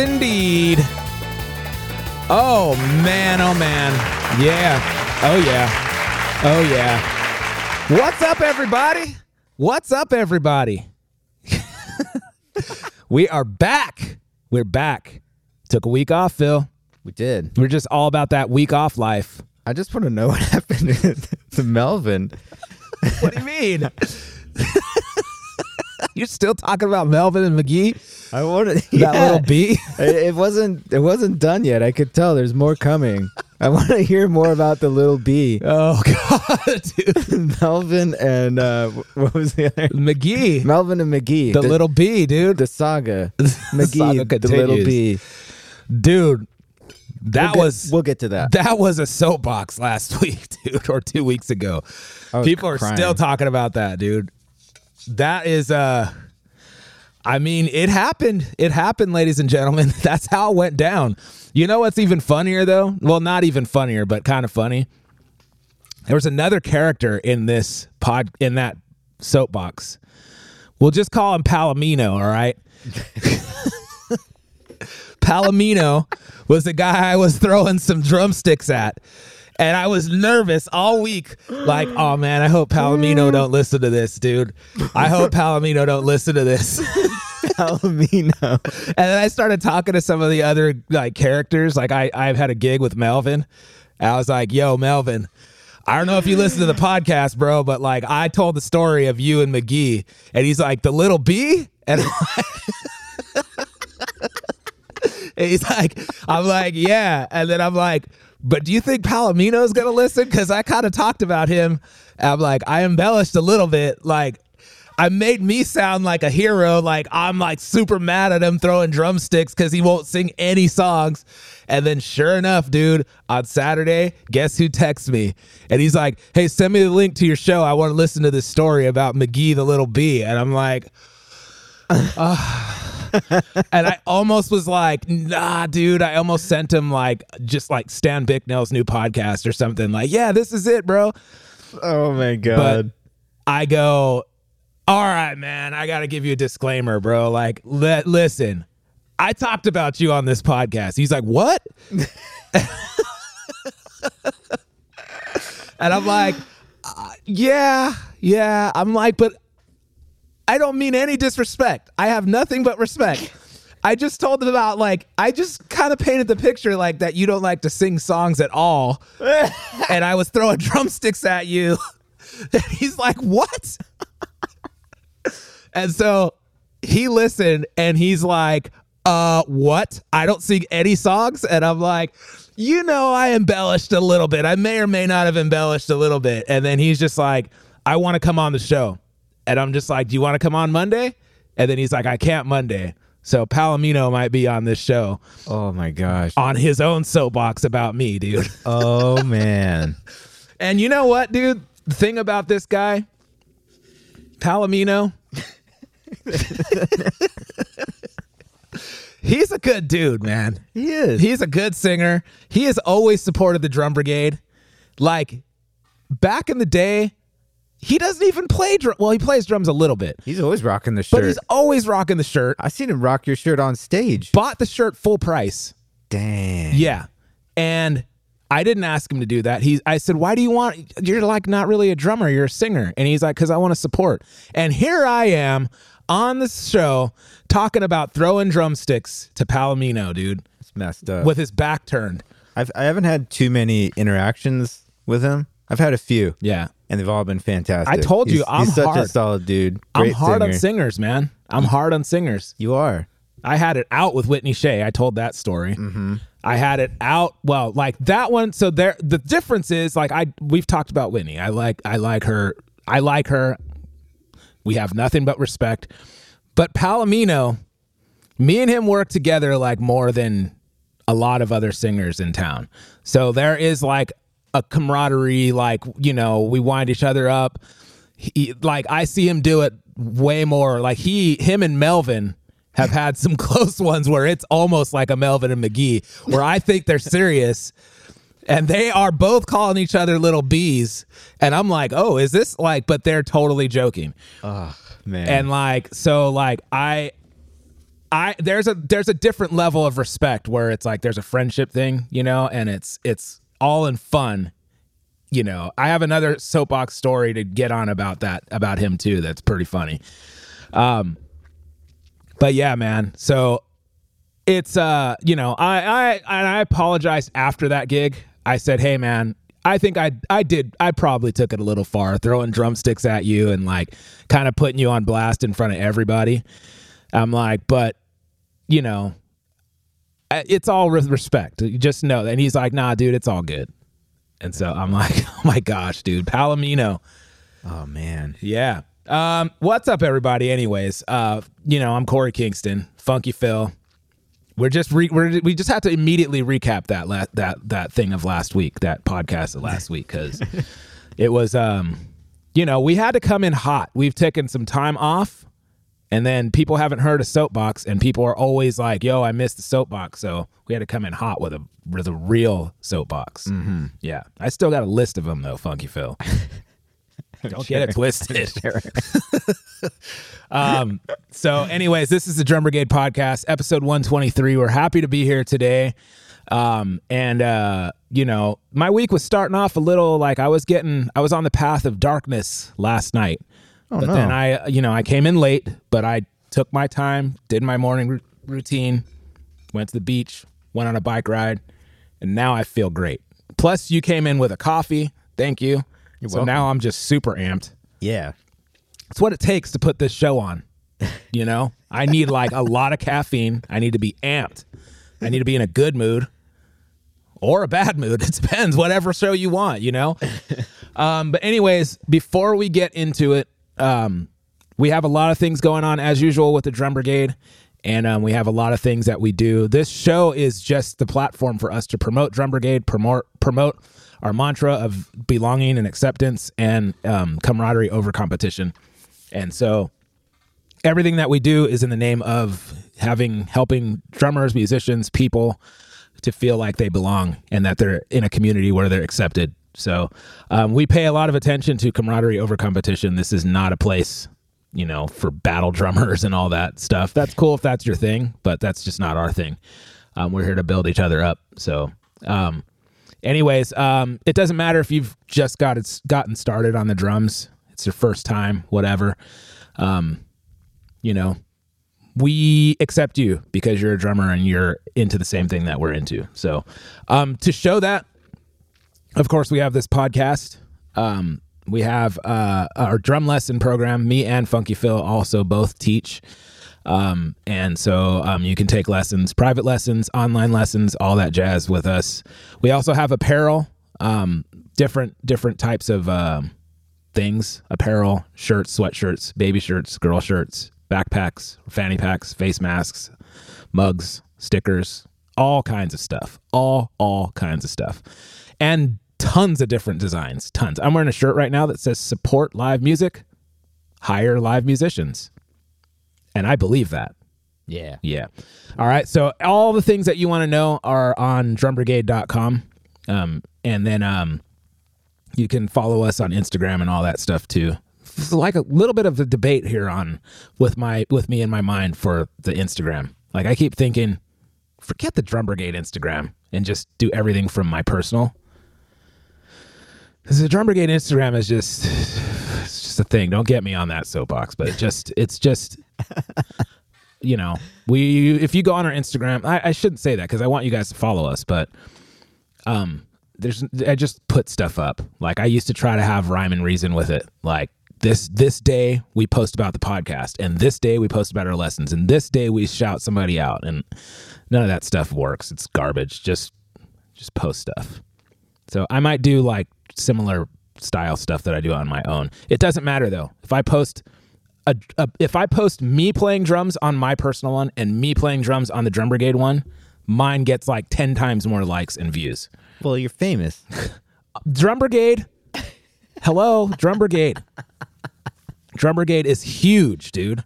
indeed. Oh, man. Oh, man. Yeah. Oh, yeah. Oh, yeah. What's up, everybody? What's up, everybody? we are back. We're back. Took a week off, Phil. We did. We're just all about that week off life. I just want to know what happened to, Melvin. What do you mean? You're still talking about Melvin and McGee? I wanted That yeah. little bee? It, it wasn't. It wasn't done yet. I could tell. There's more coming. I want to hear more about the little bee, Oh, God, dude. Melvin and uh, what was the other? McGee. Melvin and McGee. The, little bee, dude. the saga. McGee, saga the little bee. dude, that We'll get- was We'll get to that. that was a soapbox last week, dude, or two weeks ago. People are crying. still talking about that, dude. That is uh I mean, it happened. It happened, ladies and gentlemen. That's how it went down. You know what's even funnier though? Well, not even funnier, but kind of funny. There was another character in this pod in that soapbox. We'll just call him Palomino, all right? Palomino was the guy I was throwing some drumsticks at. And I was nervous all week. Like, oh man, I hope Palomino mm. don't listen to this, dude. I hope Palomino don't listen to this. Palomino. And then I started talking to some of the other like characters. Like I, I've had a gig with Melvin. I was like, yo, Melvin, I don't know if you listen to the podcast, bro, but like I told the story of you and McGee. And he's like, the little bee? And And he's like, I'm like, yeah. And then I'm like, but do you think Palomino's gonna listen? Because I kind of talked about him. I'm like, I embellished a little bit. Like, I made me sound like a hero. Like I'm like super mad at him throwing drumsticks because he won't sing any songs. And then sure enough, dude, on Saturday, guess who texts me? And he's like, Hey, send me the link to your show. I want to listen to this story about McGee the little bee. And I'm like, and I almost was like, nah, dude. I almost sent him like just like Stan Bicknell's new podcast or something. Like, yeah, this is it, bro. Oh my god. But. I go, all right, man. I got to give you a disclaimer, bro. Like, li- listen, I talked about you on this podcast. He's like, what? and I'm like, uh, yeah, yeah. I'm like, but I don't mean any disrespect. I have nothing but respect. I just told him about like I just kind of painted the picture like that you don't like to sing songs at all. and I was throwing drumsticks at you. And he's like, "What?" and so he listened and he's like, "Uh, what? I don't sing any songs." And I'm like, "You know, I embellished a little bit. I may or may not have embellished a little bit." And then he's just like, "I want to come on the show." And I'm just like, "Do you want to come on Monday?" And then he's like, "I can't Monday." So Palomino might be on this show Oh my gosh. on his own soapbox about me, dude. Oh man. And you know what, dude? The thing about this guy, Palomino, he's a good dude, man. He is. He's a good singer. He has always supported the drum brigade. Like back in the day, he doesn't even play drum. Well, he plays drums a little bit, He's always rocking the shirt. but he's always rocking the shirt. I seen him rock your shirt on stage. Bought the shirt full price. Damn. Yeah. And I didn't ask him to do that. He I said, "Why do you want you're like not really a drummer, you're a singer." And he's like, "Cuz I want to support." And here I am on the show talking about throwing drumsticks to Palomino, dude, It's messed up. with his back turned. I've I haven't had too many interactions with him. I've had a few, Yeah. And they've all been fantastic. I told you, He's- I'm he's such a solid dude. I'm hard singer. on singers, man. I'm hard on singers. You are. I had it out with Whitney Shea. I told that story. Mm-hmm. I had it out. Well, like that one. So there, the difference is like I we've talked about Whitney. I like I like her. I like her. We have nothing but respect. But Palomino, me and him work together like more than a lot of other singers in town. So there is like a camaraderie. Like you know, we wind each other up. He, like I see him do it way more. Like he, him, and Melvin have had some close ones where it's almost like a Melvin and McGee, where I think they're serious. And they are both calling each other little bees. And I'm like, oh, is this like, but they're totally joking. Man, man. And like so like I I there's a there's a different level of respect where it's like there's a friendship thing, you know, and it's it's all in fun. You know, I have another soapbox story to get on about that about him too. That's pretty funny. Um, but yeah, man. So it's uh, you know, I I and I apologized after that gig. I said, hey, man, I think I I did I probably took it a little far, throwing drumsticks at you and like kind of putting you on blast in front of everybody. I'm like, but you know, it's all with respect. You just know. And he's like, nah, dude, it's all good. And so I'm like, oh my gosh, dude, Palomino. oh man. Yeah. Um, what's up, everybody? Anyways, uh, you know, I'm Korey Kingston, Funky Phil. We're just re- we're, we just have to immediately recap that la- that that thing of last week, that podcast of last week, because it was, um, you know, we had to come in hot. We've taken some time off, and then people haven't heard a soapbox, and people are always like, "Yo, I missed the soapbox," so we had to come in hot with a with a real soapbox. Mm-hmm. Yeah, I still got a list of them though, Funky Phil. Don't get it twisted. um, so, anyways, this is the Drum Brigade podcast, episode 123. We're happy to be here today. Um, and uh, you know, my week was starting off a little like I was getting I was on the path of darkness last night. But no. then I you know, I came in late, but I took my time, did my morning ru- routine, went to the beach, went on a bike ride, and now I feel great. Plus you came in with a coffee. Thank you. so welcome. now I'm just super amped. Yeah. It's what it takes to put this show on. You know, I need like a lot of caffeine. I need to be amped. I need to be in a good mood or a bad mood. It depends, whatever show you want, you know? Um, but, anyways, before we get into it, um, we have a lot of things going on as usual with the Drum Brigade. And um, we have a lot of things that we do. This show is just the platform for us to promote Drum Brigade, promote promote our mantra of belonging and acceptance and um, camaraderie over competition. And so everything that we do is in the name of having helping drummers, musicians, people to feel like they belong and that they're in a community where they're accepted. So um, we pay a lot of attention to camaraderie over competition. This is not a place, you know, for battle drummers and all that stuff. That's cool if that's your thing, but that's just not our thing. Um, we're here to build each other up. So, um, anyways, um, it doesn't matter if you've just got it's gotten started on the drums. It's your first time, whatever. Um, you know, we accept you because you're a drummer and you're into the same thing that we're into. So, um, to show that, of course, we have this podcast. Um, we have uh, our drum lesson program. Me and Funky Phil also both teach. Um, and so um, you can take lessons, private lessons, online lessons, all that jazz with us. We also have apparel, um, different different types of um, things: apparel, shirts, sweatshirts, baby shirts, girl shirts, backpacks, fanny packs, face masks, mugs, stickers, all kinds of stuff. All all kinds of stuff, and tons of different designs. Tons. I'm wearing a shirt right now that says "Support live music, hire live musicians," and I believe that. Yeah. Yeah. All right. So all the things that you want to know are on drumbrigade.com. Um, and then um, you can follow us on Instagram and all that stuff too. It's like a little bit of a debate here on with my with me in my mind for the Instagram. Like I keep thinking, forget the Drum Brigade Instagram and just do everything from my personal. The Drum Brigade Instagram is just it's just a thing. Don't get me on that soapbox, but it just it's just you know, we if you go on our Instagram, I, I shouldn't say that because I want you guys to follow us, but um, there's I just put stuff up. Like I used to try to have rhyme and reason with it. Like this this day we post about the podcast, and this day we post about our lessons, and this day we shout somebody out, and none of that stuff works. It's garbage. Just just post stuff. So I might do like similar style stuff that I do on my own. It doesn't matter though. If I post a, a if I post me playing drums on my personal one and me playing drums on the Drum Brigade one, mine gets like 10 times more likes and views. Well, you're famous. Drum Brigade. Hello, Drum Brigade. Drum Brigade is huge, dude.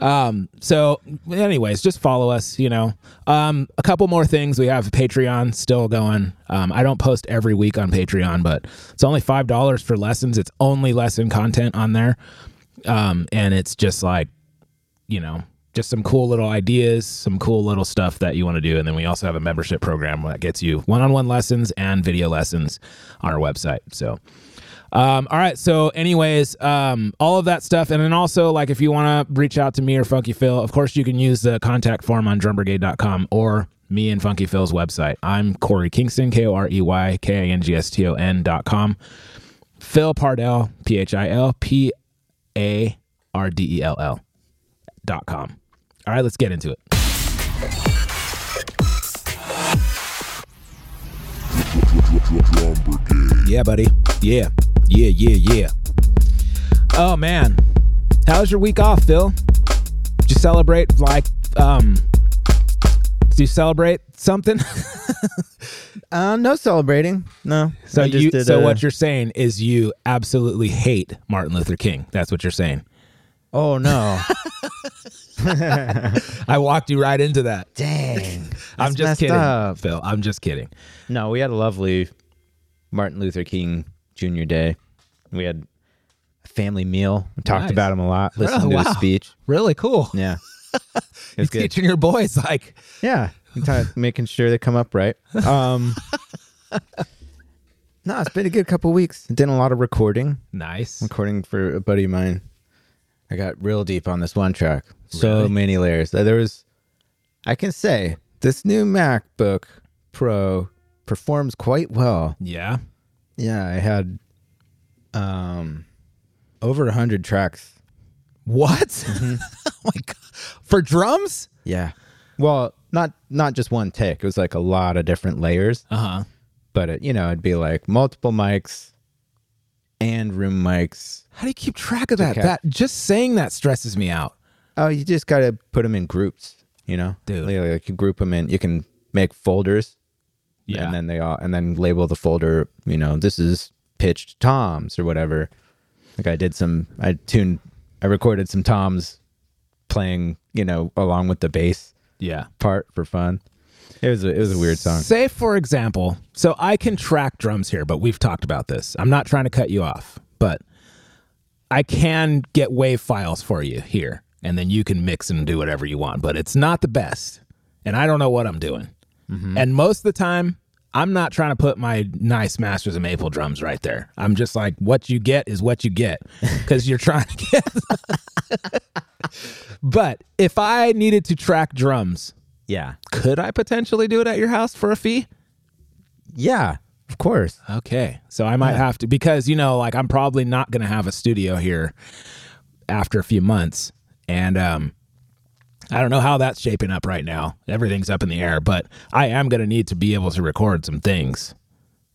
Um, so anyways, just follow us, you know. Um, a couple more things. We have Patreon still going. Um, I don't post every week on Patreon, but it's only five dollars for lessons. It's only lesson content on there. Um, and it's just like, you know, just some cool little ideas, some cool little stuff that you want to do. And then we also have a membership program that gets you one on one lessons and video lessons on our website. So, um, all right. So, anyways, um, all of that stuff. And then also, like, if you want to reach out to me or Funky Phil, of course, you can use the contact form on drumbrigade.com or me and Funky Phil's website. I'm Korey Kingston, K O R E Y K A N G S T O N dot com. Phil Pardell, P H I L P A R D E L L dot com. All right, let's get into it. Yeah, buddy. Yeah. Yeah, yeah, yeah. Oh man. How was your week off, Phil? Did you celebrate like um did you celebrate something? Uh, no celebrating. No. so just you did, so uh, what you're saying is you absolutely hate Martin Luther King. That's what you're saying. Oh no! I walked you right into that. Dang. I'm just kidding, up. Phil. I'm just kidding. No, we had a lovely Martin Luther King Jr. Day. We had a family meal. We talked Nice. about him a lot. Listened Oh, to wow. his speech. Really cool. Yeah. It good. teaching your boys like Yeah. Making sure they come up right. Um, no, it's been a good couple weeks. Did a lot of recording. nice. Recording for a buddy of mine. I got real deep on this one track. So many layers. There was, I can say, this new MacBook Pro performs quite well. Yeah. Yeah, I had um over a hundred tracks. What? Mm-hmm. oh my god. For drums? Yeah. Well, not not just one take. It was like a lot of different layers. Uh-huh. But it, you know, it'd be like multiple mics and room mics. How do you keep track of that? Okay. That just saying that stresses me out. Oh, you just got to put them in groups, you know? Dude. Like, like you group them in, you can make folders Yeah. and then they all and then label the folder, you know, this is pitched toms or whatever. Like I did some I tuned I recorded some toms playing, you know, along with the bass yeah. part for fun. It was a, it was a weird song. Say for example, so I can track drums here, but we've talked about this. I'm not trying to cut you off, but I can get wave files for you here, and then you can mix and do whatever you want. But it's not the best, and I don't know what I'm doing. And most of the time, I'm not trying to put my nice Masters of Maple drums right there. I'm just like, what you get is what you get, because you're trying to get. but if I needed to track drums, Yeah. could I potentially do it at your house for a fee? Yeah, of course. Okay. So I might have to because you know, like I'm probably not going to have a studio here after a few months and um I don't know how that's shaping up right now. Everything's up in the air, but I am going to need to be able to record some things.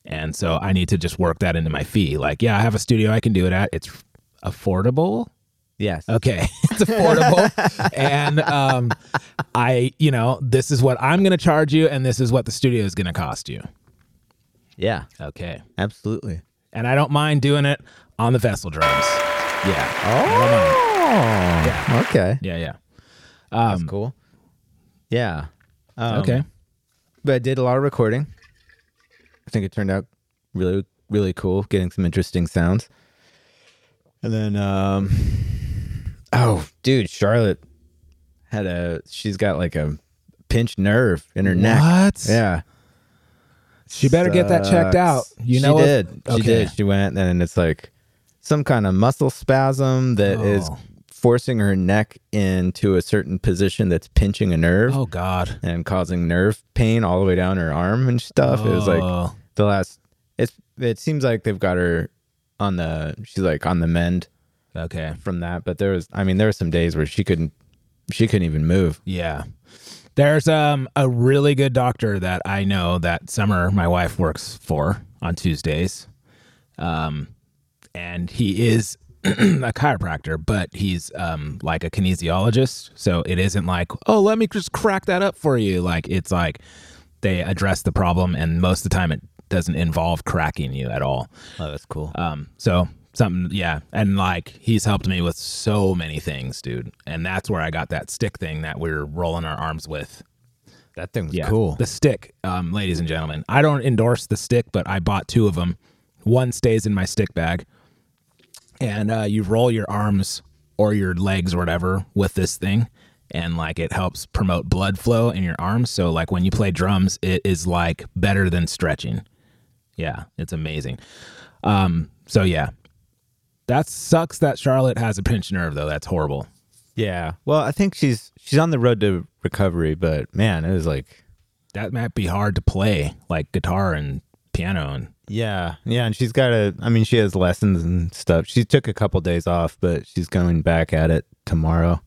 And so I need to just work that into my fee. Like, yeah, I have a studio I can do it at. It's affordable. Yes. Okay. it's affordable. and um I, you know, this is what I'm going to charge you and this is what the studio is going to cost you. Yeah, Okay. absolutely. and I don't mind doing it on the vessel drums. Yeah. Oh. Yeah. Okay. Yeah, yeah. That's Um, cool. Yeah. Um, okay. But I did a lot of recording. I think it turned out really, really cool, getting some interesting sounds. And then, um, oh, dude, Charlotte had a, she's got like a pinched nerve in her neck. What? Yeah. She better get that checked out. You know she if- did. She Okay. did. She went, and it's like some kind of muscle spasm that is Oh. Forcing her neck into a certain position that's pinching a nerve Oh God. and causing nerve pain all the way down her arm and stuff. It was like Oh. the last. It's. It seems like they've got her on the. She's like on the mend Okay. from that, but there was. I mean, there were some days where she couldn't. She couldn't even move. Yeah. There's um a really good doctor that I know that Summer, my wife, works for on Tuesdays. Um and he is a chiropractor, but he's um like a kinesiologist. So it isn't like, oh, let me just crack that up for you. Like it's like they address the problem and most of the time it doesn't involve cracking you at all. Oh, that's cool. Um, so something, yeah, and like he's helped me with so many things, dude. And that's where I got that stick thing that we're rolling our arms with. that thing was Yeah, cool. The stick, um, ladies and gentlemen. I don't endorse the stick, but I bought two of them. One stays in my stick bag, and uh, you roll your arms or your legs or whatever with this thing and like it helps promote blood flow in your arms. So like when you play drums it is like better than stretching. Yeah it's amazing. Um so yeah. That sucks that charlotte has a pinched nerve though. That's horrible. Yeah. Well, I think she's she's on the road to recovery, but man, it was like that might be hard to play like guitar and piano and yeah, yeah, and she's got a I mean, she has lessons and stuff. She took a couple days off, but she's going back at it tomorrow.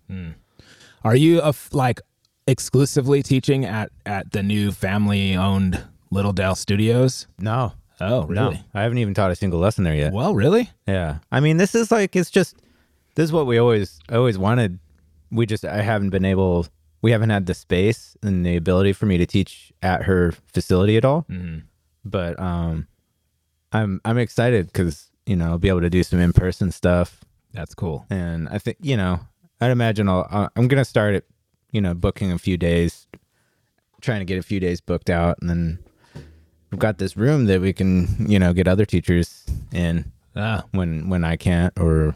are you a f- like exclusively teaching at at the new family owned little dell studios No. oh really No. I haven't even taught a single lesson there yet. well really Yeah. I mean, this is like it's just this is what we always always wanted. We just I haven't been able we haven't had the space and the ability for me to teach at her facility at all. Mhm. But um I'm I'm excited cuz you know, I'll be able to do some in-person stuff that's cool and I think, you know, I'd imagine I'll I'm going to start it, you know, booking a few days trying to get a few days booked out and then we've got this room that we can, you know, get other teachers in ah when when I can't or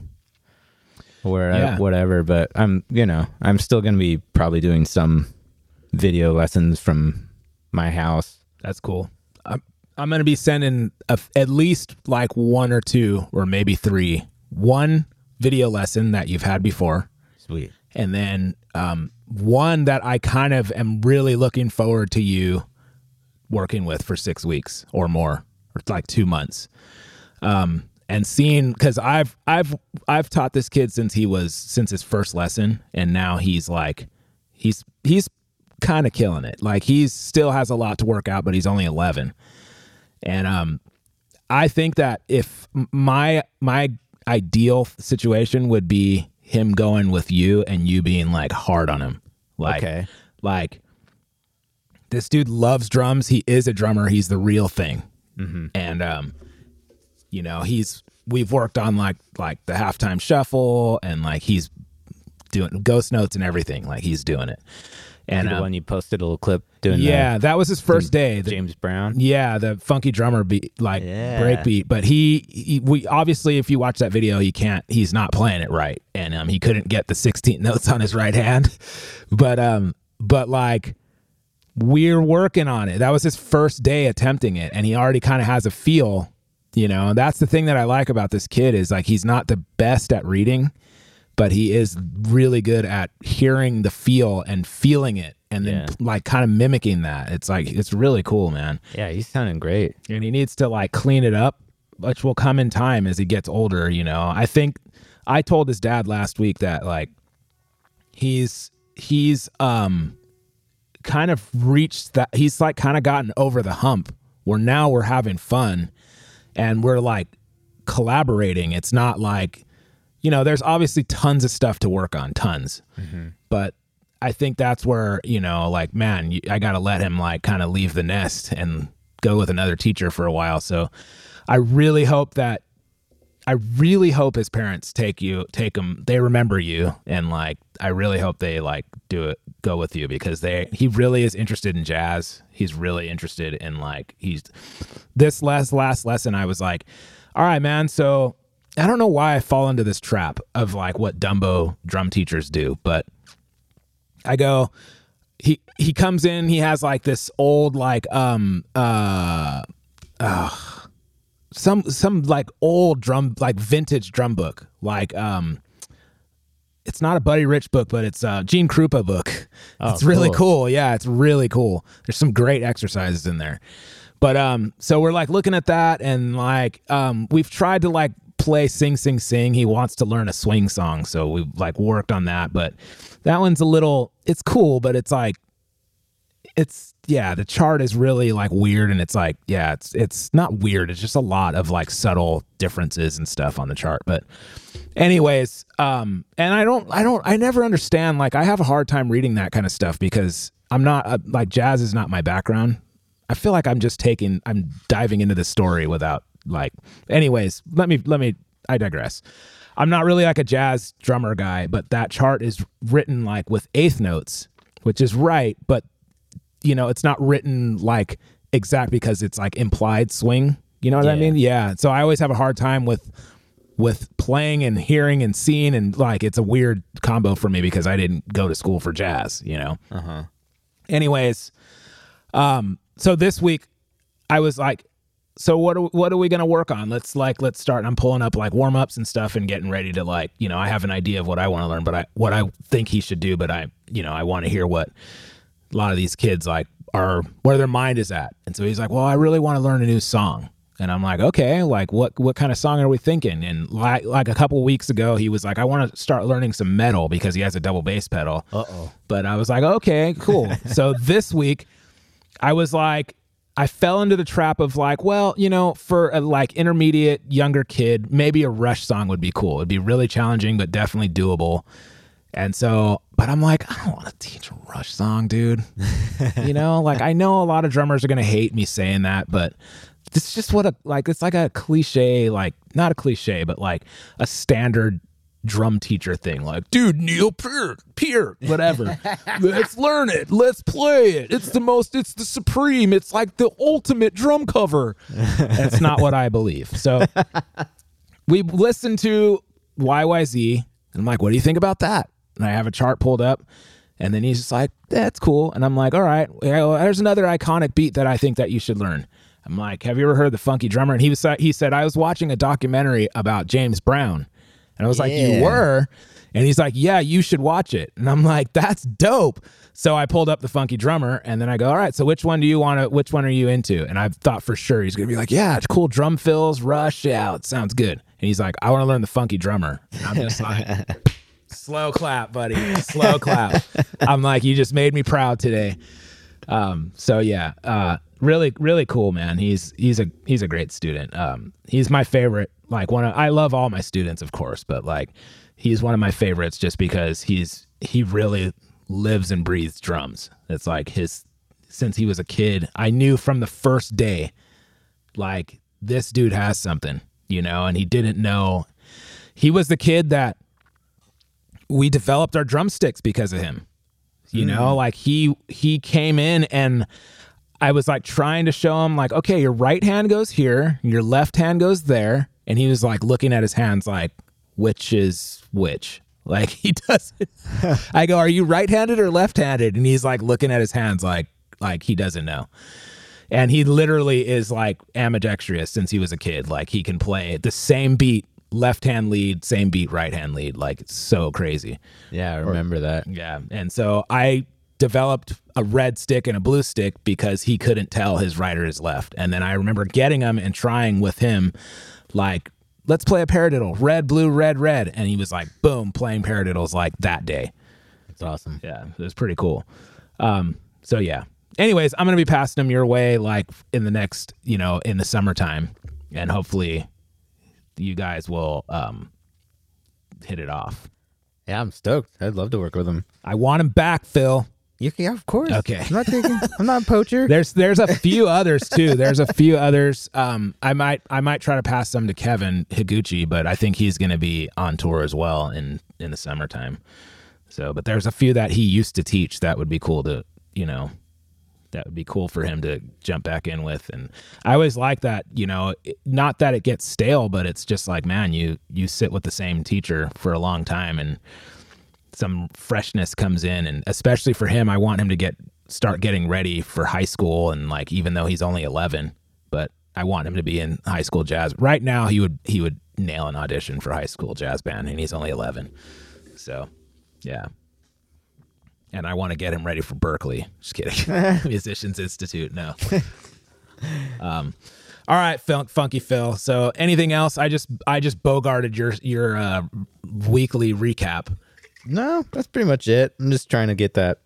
or Yeah. whatever. But I'm you know I'm still gonna be probably doing some video lessons from my house. That's cool. I'm I'm gonna be sending a, at least like one or two or maybe three. One video lesson that you've had before, Sweet. and then um, one that I kind of am really looking forward to you working with for six weeks or more, or like two months. Um, and seeing because I've I've I've taught this kid since he was since his first lesson, and now he's like he's he's kind of killing it. Like he's still has a lot to work out, but he's only eleven. And um, I think that if my my ideal situation would be him going with you and you being like hard on him, like Okay. like this dude loves drums. He is a drummer. He's the real thing. And um, you know, he's we've worked on like like the halftime shuffle and like he's doing ghost notes and everything. Like he's doing it. And the um, one you posted a little clip doing that. yeah, that was his first day. the The- James Brown. yeah, the funky drummer beat, like Yeah. break beat. But he, he, we obviously, if you watch that video, he can't. He's not playing it right, and um, he couldn't get the 16 notes on his right hand. But um, but like we're working on it. That was his first day attempting it, and he already kind of has a feel. You know, and that's the thing that I like about this kid is like he's not the best at reading, but he is really good at hearing the feel and feeling it, and then Yeah. like kind of mimicking that. It's like it's really cool, man Yeah, he's sounding great. and he needs to like clean it up, which will come in time as he gets older. You know, I think I told his dad last week that like he's he's um kind of reached that he's like kind of gotten over the hump where now we're having fun and we're like collaborating. It's not like you know, there's obviously tons of stuff to work on, tons, mm-hmm. but. I think that's where you know, like, man, you, I got to let him like kind of leave the nest and go with another teacher for a while. So, I really hope that I really hope his parents take you, take him. They remember you, and like, I really hope they like do it, go with you because they. He really is interested in jazz. He's really interested in like he's. This last last lesson, I was like, all right, man. So I don't know why I fall into this trap of like what Dumbo drum teachers do, but I go. He he comes in. He has like this old like um uh some some like old drum like vintage drum book like um it's not a buddy rich book but it's a gene krupa book it's really cool. cool yeah it's really cool there's some great exercises in there but um so we're like looking at that and like um we've tried to like play sing sing sing. He wants to learn a swing song so we've like worked on that but that one's a little it's cool but it's like it's yeah the chart is really like weird and it's like yeah it's it's not weird it's just a lot of like subtle differences and stuff on the chart but anyways um and i don't i don't i never understand like i have a hard time reading that kind of stuff because i'm not uh, like jazz is not my background. I feel like i'm just taking i'm diving into the story without like anyways let me let me i digress i'm not really like a jazz drummer guy but that chart is written like with eighth notes which is right but you know, it's not written like exact because it's like implied swing. You know what I mean? Yeah. So I always have a hard time with with playing and hearing and seeing and like it's a weird combo for me because I didn't go to school for jazz, you know. Uh-huh. Anyways, um so this week I was like so what are, what are we going to work on? Let's like let's start. I'm pulling up like warm ups and stuff and getting ready to like you know I have an idea of what I want to learn, but I what I think he should do, but I you know I want to hear what a lot of these kids like are where their mind is at. And so he's like, well, I really want to learn a new song. And I'm like, okay, like what what kind of song are we thinking? And like like a couple weeks ago, he was like, I want to start learning some metal because he has a double bass pedal. Uh oh. But I was like, okay, cool. so this week, I was like, I fell into the trap of like, well, you know, for a like intermediate younger kid, maybe a Rush song would be cool. It'd be really challenging, but definitely doable. And so, but I'm like, I don't want to teach a Rush song, dude. you know, like I know a lot of drummers are gonna hate me saying that, but it's just what a like it's like a cliche, like not a cliche, but like a standard drum teacher thing like dude neil peart peart whatever. Let's learn it. Let's play it. It's the most it's the supreme. It's like the ultimate drum cover. That's not what i believe. So we listened to yyz and i'm like what do you think about that? And i have a chart pulled up and then he's just like that's cool. And i'm like all right. Well, there's another iconic beat that i think that you should learn. I'm like have you ever heard the funky drummer? And he was he said i was watching a documentary about james brown and I was like, You were? And he's like, Yeah, you should watch it. And I'm like, That's dope. So I pulled up the funky drummer and then I go, All right, so which one do you want to, which one are you into? And I thought for sure he's going to be like, Yeah, it's cool drum fills, rush. out, sounds good. And he's like, I want to learn the funky drummer. And I'm just like, Slow clap, buddy. Slow clap. I'm like, You just made me proud today. Um, so yeah, uh, really, really cool, man. He's he's a he's a great student. Um, he's my favorite. Like one, of, I love all my students, of course, but like he's one of my favorites just because he's he really lives and breathes drums. It's like his since he was a kid. I knew from the first day, like this dude has something, you know, and he didn't know. He was the kid that we developed our drumsticks because of him you know like he he came in and i was like trying to show him like okay your right hand goes here your left hand goes there and he was like looking at his hands like which is which? Like he doesn't i go are you right-handed or left-handed? And he's like looking at his hands like like he doesn't know. And he literally is like ambidextrous since he was a kid. Like he can play the same beat left hand lead same beat right hand lead. Like it's so crazy. Yeah, I remember that. yeah. And so I developed a red stick and a blue stick because he couldn't tell his right or his left. And then I remember getting him and trying with him, like, let's play a paradiddle, red, blue, red, red. And he was like, boom, playing paradiddles like that day. It's awesome. Yeah, it was pretty cool. Um, so yeah. Anyways, I'm gonna be passing him your way like in the next, you know, in the summertime, and hopefully, you guys will um hit it off. Yeah, I'm stoked. I'd love to work with him. I want him back, Phil. You can, yeah, of course. Okay. I'm not taking. I'm not a poacher. There's there's a few others too. There's a few others. Um, I might I might try to pass some to Kevin Higuchi, but I think he's going to be on tour as well in in the summertime. So, but there's a few that he used to teach that would be cool to you know that would be cool for him to jump back in with. And I always like that. You know, not that it gets stale, but it's just like man, you you sit with the same teacher for a long time and some freshness comes in and especially for him i want him to get start getting ready for high school and like even though he's only 11 but i want him to be in high school jazz. Right now he would he would nail an audition for high school jazz band and he's only 11 so yeah. And i want to get him ready for berklee. Just kidding. Musicians institute no. Um all right Phil, funky phil. So anything else? I just i just bogarted your your uh weekly recap No, that's pretty much it. I'm just trying to get that.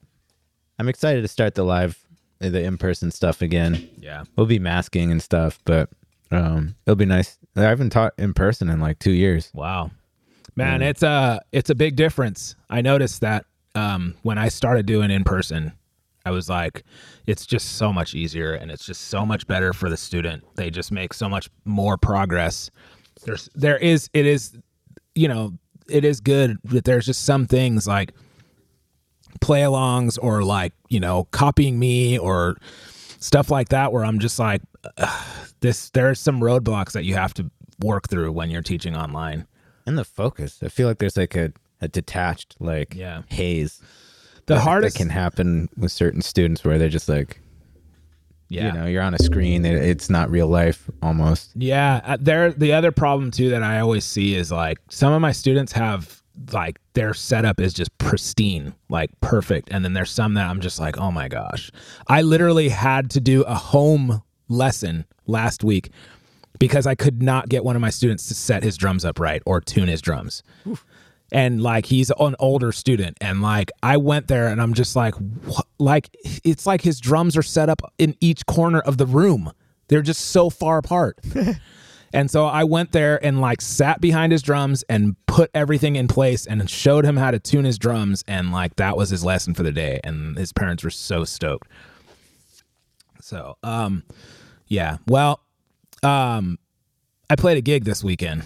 I'm excited to start the live, uh, the in person stuff again. yeah We'll be masking and stuff, but um, it'll be nice. I haven't taught in person in like two years. Wow. Man, it's a it's a big difference. I noticed that um, when I started doing in person, I was like, it's just so much easier and it's just so much better for the student. They just make so much more progress. There's there is it is you know it is good that there's just some things like play alongs or like you know copying me or stuff like that where I'm just like this there's some roadblocks that you have to work through when you're teaching online. And the focus. I feel like there's like a, a detached like Yeah. haze. The that- hardest that can happen with certain students where they're just like yeah. you know, you're on a screen, it's not real life almost. Yeah, uh, there. The other problem too that I always see is like some of my students have like their setup is just pristine, like perfect, and then there's some that I'm just like, oh my gosh, I literally had to do a home lesson last week because I could not get one of my students to set his drums up right or tune his drums. And like he's an older student, and like I went there, and I'm just like, what? like it's like his drums are set up in each corner of the room. They're just so far apart. and so I went there and like sat behind his drums and put everything in place and showed him how to tune his drums. And like that was his lesson for the day. And his parents were so stoked. So, um, yeah. Well, um, I played a gig this weekend.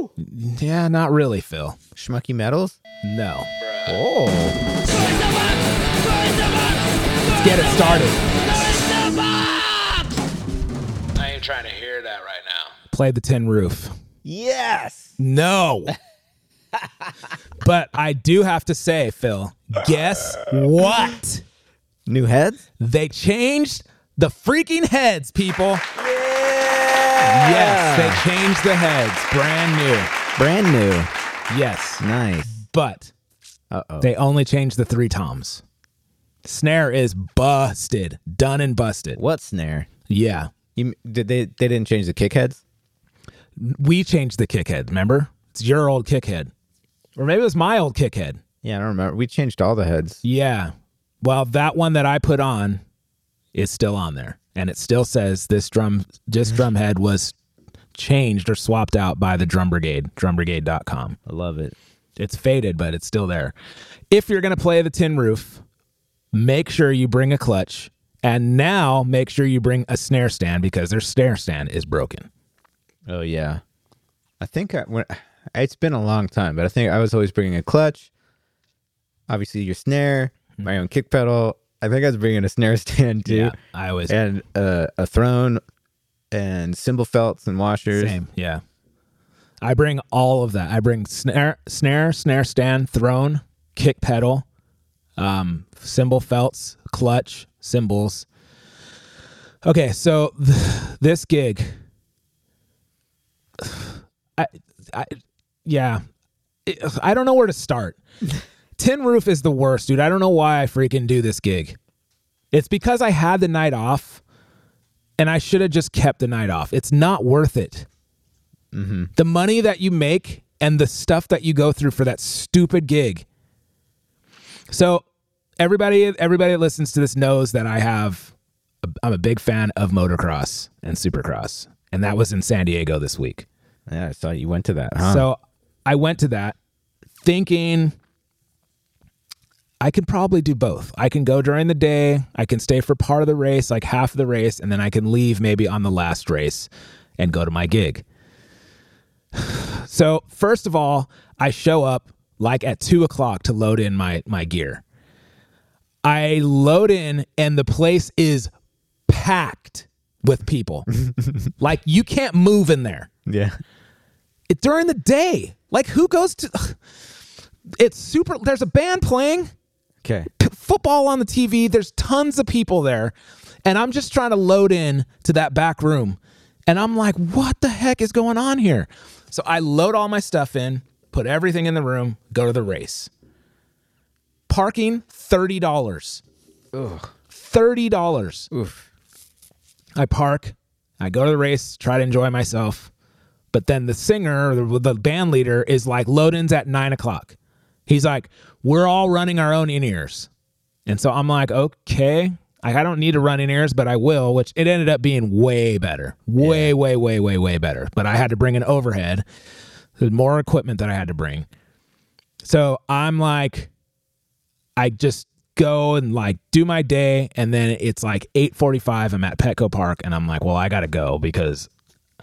Woo! Yeah, not really, Phil. Schmucky medals? No. Oh. Let's get it started. I ain't trying to hear that right now. Played the Tin Roof. Yes. No. but I do have to say, Phil, guess what? New heads? They changed the freaking heads, people. Yeah. Yes, they changed the heads. Brand new. Brand new. Yes. Nice. But Uh oh. they only changed the three toms. Snare is busted. Done and busted. What snare? Yeah. You did they they didn't change the kick heads? We changed the kick head, remember? It's your old kick head. Or maybe it was my old kick head. Yeah, I don't remember. We changed all the heads. Yeah. Well, that one that I put on is still on there. And it still says this drum this mm-hmm. drum head was changed or swapped out by the drum brigade, drumbrigade.com. I love it. It's faded, but it's still there. If you're gonna play the tin roof, make sure you bring a clutch. And now make sure you bring a snare stand because their snare stand is broken. Oh yeah. I think I, when it's been a long time, but I think I was always bringing a clutch. Obviously, your snare, my hmm. own kick pedal. I think I was bringing a snare stand too, Yeah. I was. and uh, a throne, and cymbal felts and washers. Same, yeah. I bring all of that. I bring snare, snare, snare stand, throne, kick pedal, um, cymbal felts, clutch, cymbals. Okay, so th- this gig, I, I, yeah, I don't know where to start. Tin Roof is the worst, dude. I don't know why I freaking do this gig. It's because I had the night off and I should have just kept the night off. It's not worth it. Mm-hmm. The money that you make and the stuff that you go through for that stupid gig. So everybody, everybody that listens to this knows that I have. I'm a big fan of motocross and supercross, and that was in San Diego this week. Yeah, I saw you went to that. Huh? So I went to that thinking I can probably do both. I can go during the day, I can stay for part of the race, like half of the race, and then I can leave maybe on the last race and go to my gig. So, first of all, I show up like at two o'clock to load in my, my gear. I load in, and the place is packed with people. like, you can't move in there yeah, it, during the day. Like who goes to? It's super. There's a band playing okay. p- football on the TV. There's tons of people there, and I'm just trying to load in to that back room, and I'm like, what the heck is going on here? So I load all my stuff in, put everything in the room, go to the race. Parking thirty dollars. Thirty dollars. Oof. I park, I go to the race, try to enjoy myself. But then the singer, the, the band leader, is like, load ins at nine o'clock. He's like, we're all running our own in ears. And so I'm like, okay, I I don't need to run in ears, but I will, which it ended up being way better. Way, way, way, way, way better. But I had to bring an overhead, There's more equipment that I had to bring. So I'm like, I just go and like do my day and then it's like 8:45 I'm at Petco Park and I'm like, well, I got to go because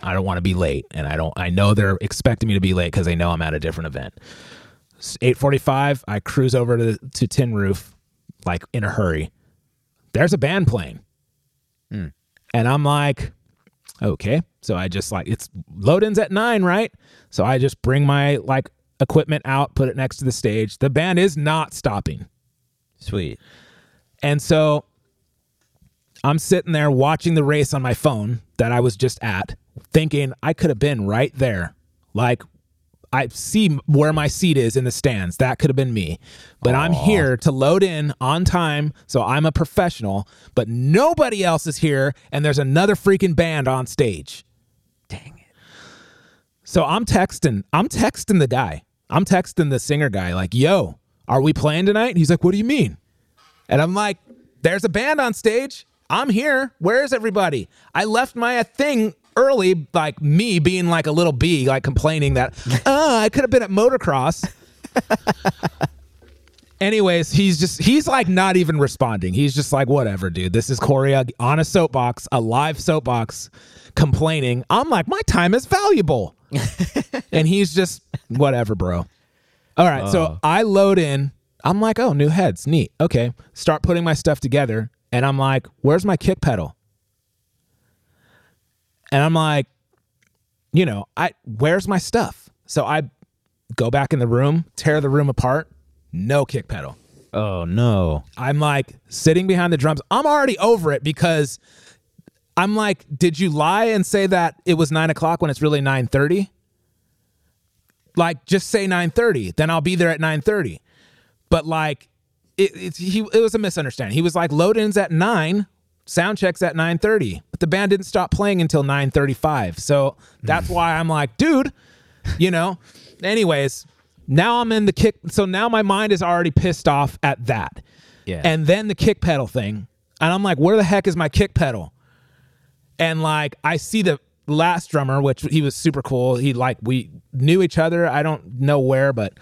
I don't want to be late and I don't I know they're expecting me to be late cuz they know I'm at a different event. It's 8:45, I cruise over to to Tin Roof like in a hurry. There's a band playing. Hmm. And I'm like Okay. So I just like it's load ins at nine, right? So I just bring my like equipment out, put it next to the stage. The band is not stopping. Sweet. And so I'm sitting there watching the race on my phone that I was just at, thinking I could have been right there. Like I see where my seat is in the stands. That could have been me. But I'm here to load in on time, so I'm a professional, but nobody else is here and there's another freaking band on stage. Dang it. So I'm texting, I'm texting the guy. I'm texting the singer guy like, "Yo, are we playing tonight?" And he's like, "What do you mean?" And I'm like, "There's a band on stage. I'm here. Where is everybody? I left my thing early, like me being like a little bee, like complaining that, oh, I could have been at motocross. Anyways, he's just he's like not even responding. He's just like, whatever, dude. This is Korey on a soapbox, a live soapbox, complaining. I'm like, my time is valuable. and he's just whatever, bro. All right, so uh. I load in. I'm like, oh, new heads, neat. Okay, start putting my stuff together, and I'm like, where's my kick pedal? And I'm like, you know, I where's my stuff? So I go back in the room, tear the room apart, no kick pedal. Oh no. I'm like sitting behind the drums. I'm already over it because I'm like, did you lie and say that it was nine o'clock when it's really nine thirty? Like, just say nine thirty, then I'll be there at nine thirty. But like, it, it he it was a misunderstanding. He was like, load ins at nine, sound checks at nine thirty, but the band didn't stop playing until nine thirty five. So that's why I'm like, dude, you know. Anyways, now I'm in the kick. So now my mind is already pissed off at that. Yeah. And then the kick pedal thing. And I'm like, where the heck is my kick pedal? And like, I see the last drummer, which he was super cool. He like, we knew each other. I don't know where, but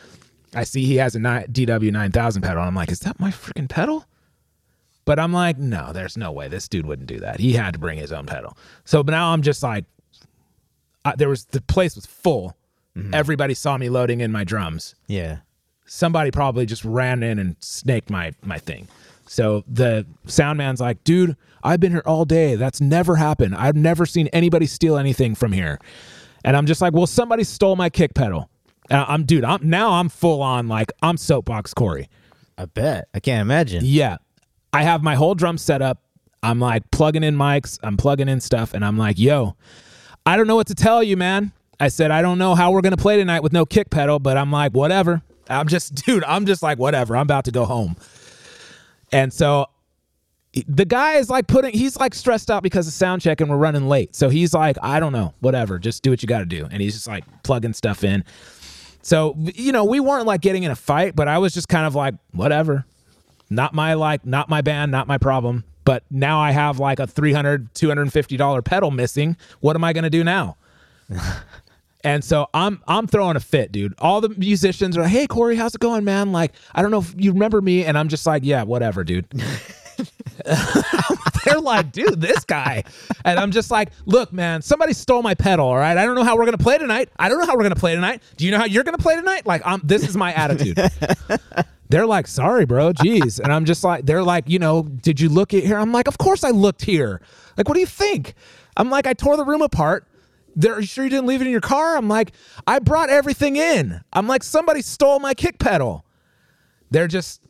I see he has a DW 9000 pedal. I'm like, is that my freaking pedal? But I'm like, no, there's no way this dude wouldn't do that. He had to bring his own pedal. So but now I'm just like, I, there was the place was full. Mm-hmm. Everybody saw me loading in my drums yeah. somebody probably just ran in and snaked my my thing. So the sound man's like, dude, I've been here all day. That's never happened. I've never seen anybody steal anything from here. And I'm just like, well, somebody stole my kick pedal. And I'm dude, I'm now I'm full on like I'm soapbox Korey. I bet. I can't imagine. Yeah. I have my whole drum set up. I'm like plugging in mics, I'm plugging in stuff, and I'm like, yo, I don't know what to tell you, man. I said, I don't know how we're gonna play tonight with no kick pedal, but I'm like, whatever. I'm just, dude, I'm just like, whatever. I'm about to go home. And so the guy is like putting, he's like stressed out because of sound check and we're running late. So he's like, I don't know, whatever. Just do what you got to do. And he's just like plugging stuff in. So, you know, we weren't like getting in a fight, but I was just kind of like, whatever. Not my like, not my band, not my problem. But now I have like a $300, $250 pedal missing. What am I going to do now? And so I'm I'm throwing a fit, dude. All the musicians are like, "Hey, Korey, how's it going, man?" Like, I don't know if you remember me, and I'm just like, "Yeah, whatever, dude." They're like, "Dude, this guy," and I'm just like, "Look, man, somebody stole my pedal. All right, I don't know how we're gonna play tonight. I don't know how we're gonna play tonight. Do you know how you're gonna play tonight? Like, I'm. This is my attitude." They're like, "Sorry, bro, jeez," and I'm just like, "They're like, you know, did you look at here?" I'm like, "Of course I looked here. Like, what do you think?" I'm like, "I tore the room apart." They're, are you sure you didn't leave it in your car? I'm like, I brought everything in. I'm like, somebody stole my kick pedal. They're just,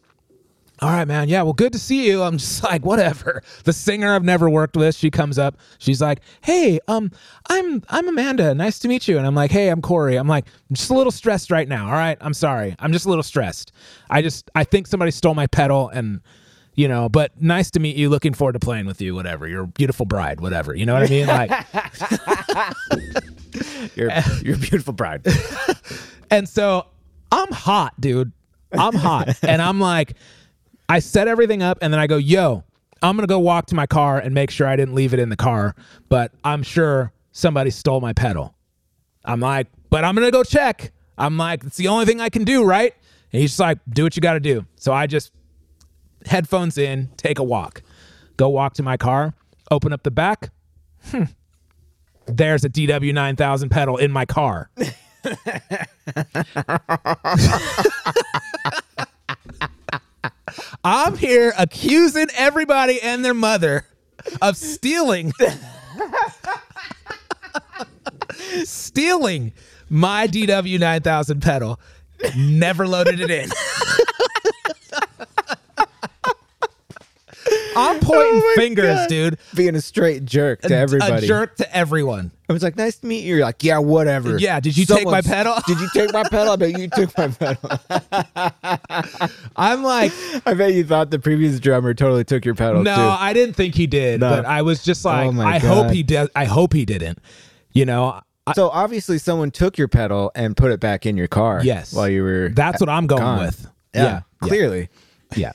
all right, man. Yeah, well, good to see you. I'm just like, whatever. The singer I've never worked with, she comes up. She's like, hey, um, I'm I'm Amanda. Nice to meet you. And I'm like, hey, I'm Korey. I'm like, I'm just a little stressed right now. All right, I'm sorry. I'm just a little stressed. I just I think somebody stole my pedal and. You know, but nice to meet you. Looking forward to playing with you. Whatever. You're a beautiful bride. Whatever. You know what I mean? Like, You're you're a beautiful bride. And so I'm hot, dude. I'm hot. and I'm like, I set everything up and then I go, yo, I'm going to go walk to my car and make sure I didn't leave it in the car. But I'm sure somebody stole my pedal. I'm like, but I'm going to go check. I'm like, it's the only thing I can do, right? And he's just like, do what you got to do. So I just headphones in, take a walk, go walk to my car, open up the back. Hmm. There's a DW 9000 pedal in my car. I'm here accusing everybody and their mother of stealing stealing my DW 9000 pedal. Never loaded it in. I'm oh pointing Oh fingers, God. dude. Being a straight jerk to everybody. A jerk to everyone. I was like, nice to meet you. You're like, yeah, whatever. Yeah, did you take my Someone's- pedal? Did you take my pedal? I bet you took my pedal. I'm like, I bet you thought the previous drummer totally took your pedal no, too. I didn't think he did, No. but I was just oh like, Oh my I hope God. he did. I hope he didn't. You know, I, so obviously someone took your pedal and put it back in your car. Yes. While you were that's what I'm going gone. with. Yeah. Clearly. Yeah.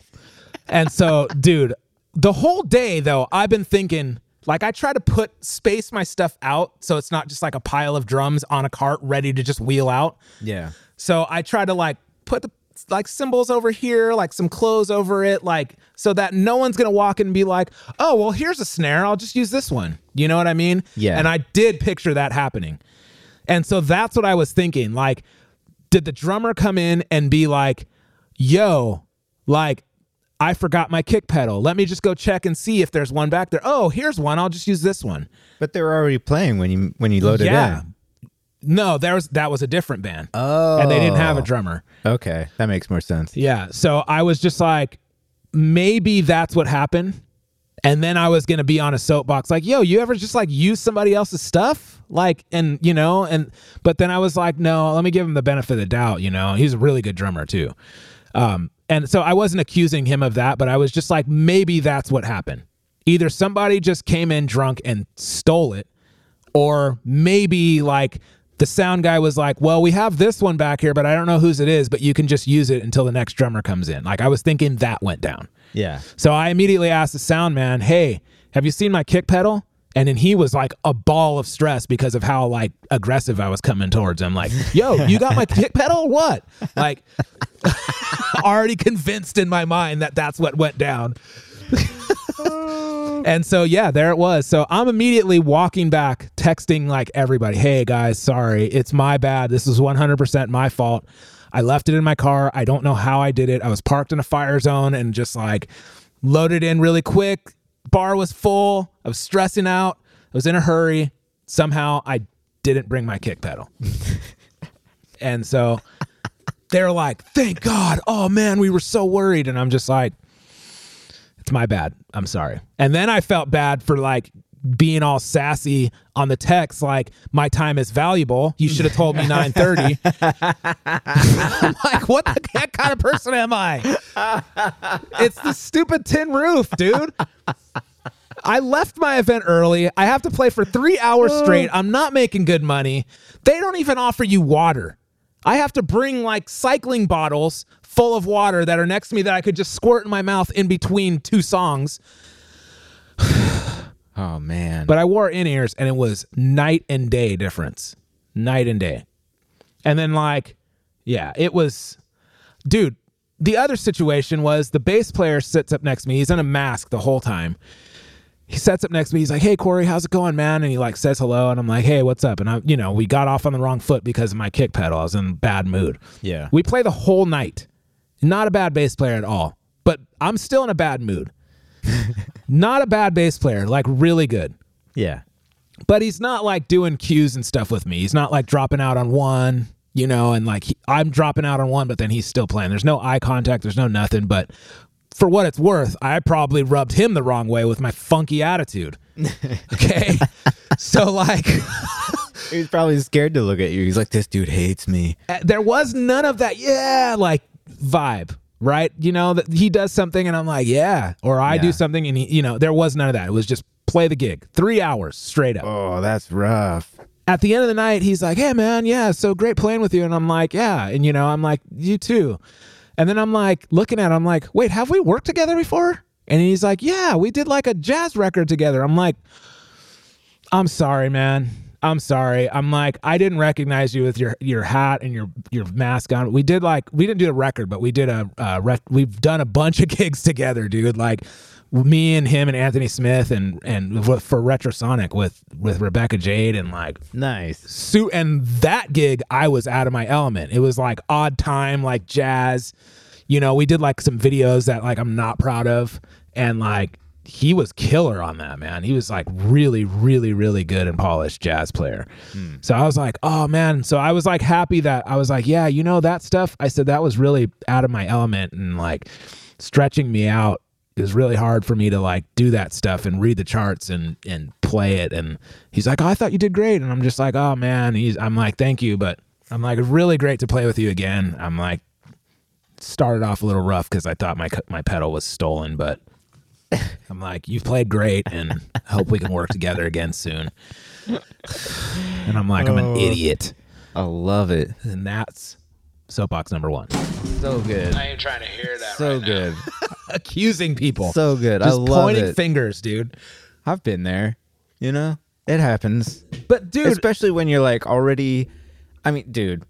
And so, dude, the whole day though, I've been thinking like I try to put space my stuff out so it's not just like a pile of drums on a cart ready to just wheel out. Yeah. So I try to like put the like cymbals over here, like some clothes over it, like so that no one's gonna walk in and be like, oh, well, here's a snare. I'll just use this one. You know what I mean? Yeah. And I did picture that happening. And so that's what I was thinking. Like, did the drummer come in and be like, yo, like, I forgot my kick pedal. Let me just go check and see if there's one back there. Oh, here's one. I'll just use this one. But they were already playing when you when you loaded yeah. in. No, there was that was a different band. Oh. And they didn't have a drummer. Okay. That makes more sense. Yeah. So I was just like, maybe that's what happened. And then I was gonna be on a soapbox, like, yo, you ever just like use somebody else's stuff? Like, and you know, and but then I was like, no, let me give him the benefit of the doubt, you know. He's a really good drummer too. Um, and so I wasn't accusing him of that, but I was just like, maybe that's what happened. Either somebody just came in drunk and stole it, or maybe like the sound guy was like, "Well, we have this one back here, but I don't know whose it is, but you can just use it until the next drummer comes in." Like I was thinking that went down. Yeah. So I immediately asked the sound man, "Hey, have you seen my kick pedal?" And then he was like a ball of stress because of how like aggressive I was coming towards him. Like, "Yo, you got my kick pedal? What?" Like already convinced in my mind that that's what went down. And so yeah, there it was. So I'm immediately walking back, texting like everybody, "Hey guys, sorry. It's my bad. This is 100% my fault. I left it in my car. I don't know how I did it. I was parked in a fire zone and just like loaded in really quick. Bar was full. I was stressing out. I was in a hurry. Somehow I didn't bring my kick pedal. and so they're like, "Thank God. Oh man, we were so worried." And I'm just like, it's my bad. I'm sorry. And then I felt bad for like being all sassy on the text, like my time is valuable. You should have told me 9:30. I'm like, what the heck kind of person am I? It's the stupid tin roof, dude. I left my event early. I have to play for three hours straight. I'm not making good money. They don't even offer you water. I have to bring like cycling bottles full of water that are next to me that I could just squirt in my mouth in between two songs. Oh man. But I wore in ears and it was night and day difference. Night and day. And then, like, yeah, it was, dude. The other situation was the bass player sits up next to me. He's in a mask the whole time. He sits up next to me. He's like, "Hey, Korey, how's it going, man?" And he like says hello, and I'm like, "Hey, what's up?" And I, you know, we got off on the wrong foot because of my kick pedal. I was in a bad mood. Yeah. We play the whole night. Not a bad bass player at all, but I'm still in a bad mood. Not a bad bass player, like really good. yeah. But he's not like doing cues and stuff with me. He's not like dropping out on one, you know, and like he, I'm dropping out on one, but then he's still playing. There's no eye contact, there's no nothing. But for what it's worth, I probably rubbed him the wrong way with my funky attitude. Okay. so, like, He was probably scared to look at you. He's like, this dude hates me. Uh, there was none of that yeah like vibe right? You know that he does something and i'm like yeah or i do something and he you know there was none of that. It was just play the gig. Three hours straight up. Oh, that's rough. at the end of the night he's like hey man yeah so great playing with you. And i'm like yeah. And you know i'm like you too. And then i'm like looking at him i'm like wait have we worked together before? And he's like yeah we did like a jazz record together. I'm like i'm sorry man i'm sorry. I'm like i didn't recognize you with your your hat and your your mask on. We did like we didn't do a record but we did a uh, rec- we've done a bunch of gigs together dude. Like me and him and anthony smith and and for retrosonic with with rebecca jade and like Nice. suit and that gig i was out of my element. It was like odd time like jazz. You know we did like some videos that like i'm not proud of and like he was killer on that man. He was like really, really, really good and polished jazz player. Hmm. So I was like, oh man. So I was like happy that I was like, yeah, you know that stuff. I said that was really out of my element and like stretching me out. It was really hard for me to like do that stuff and read the charts and and play it. And he's like, oh, I thought you did great. And I'm just like, oh man. He's I'm like, thank you, but I'm like, really great to play with you again. I'm like, started off a little rough because I thought my my pedal was stolen, but I'm like, you've played great, and I hope we can work together again soon. And I'm like, I'm an oh. idiot, I love it. and that's soapbox number one. So good. I ain't trying to hear that. So good. Accusing people, So good. I just love pointing it. fingers, dude. I've been there. You know, it happens. But dude, Especially when you're like already. I mean, dude,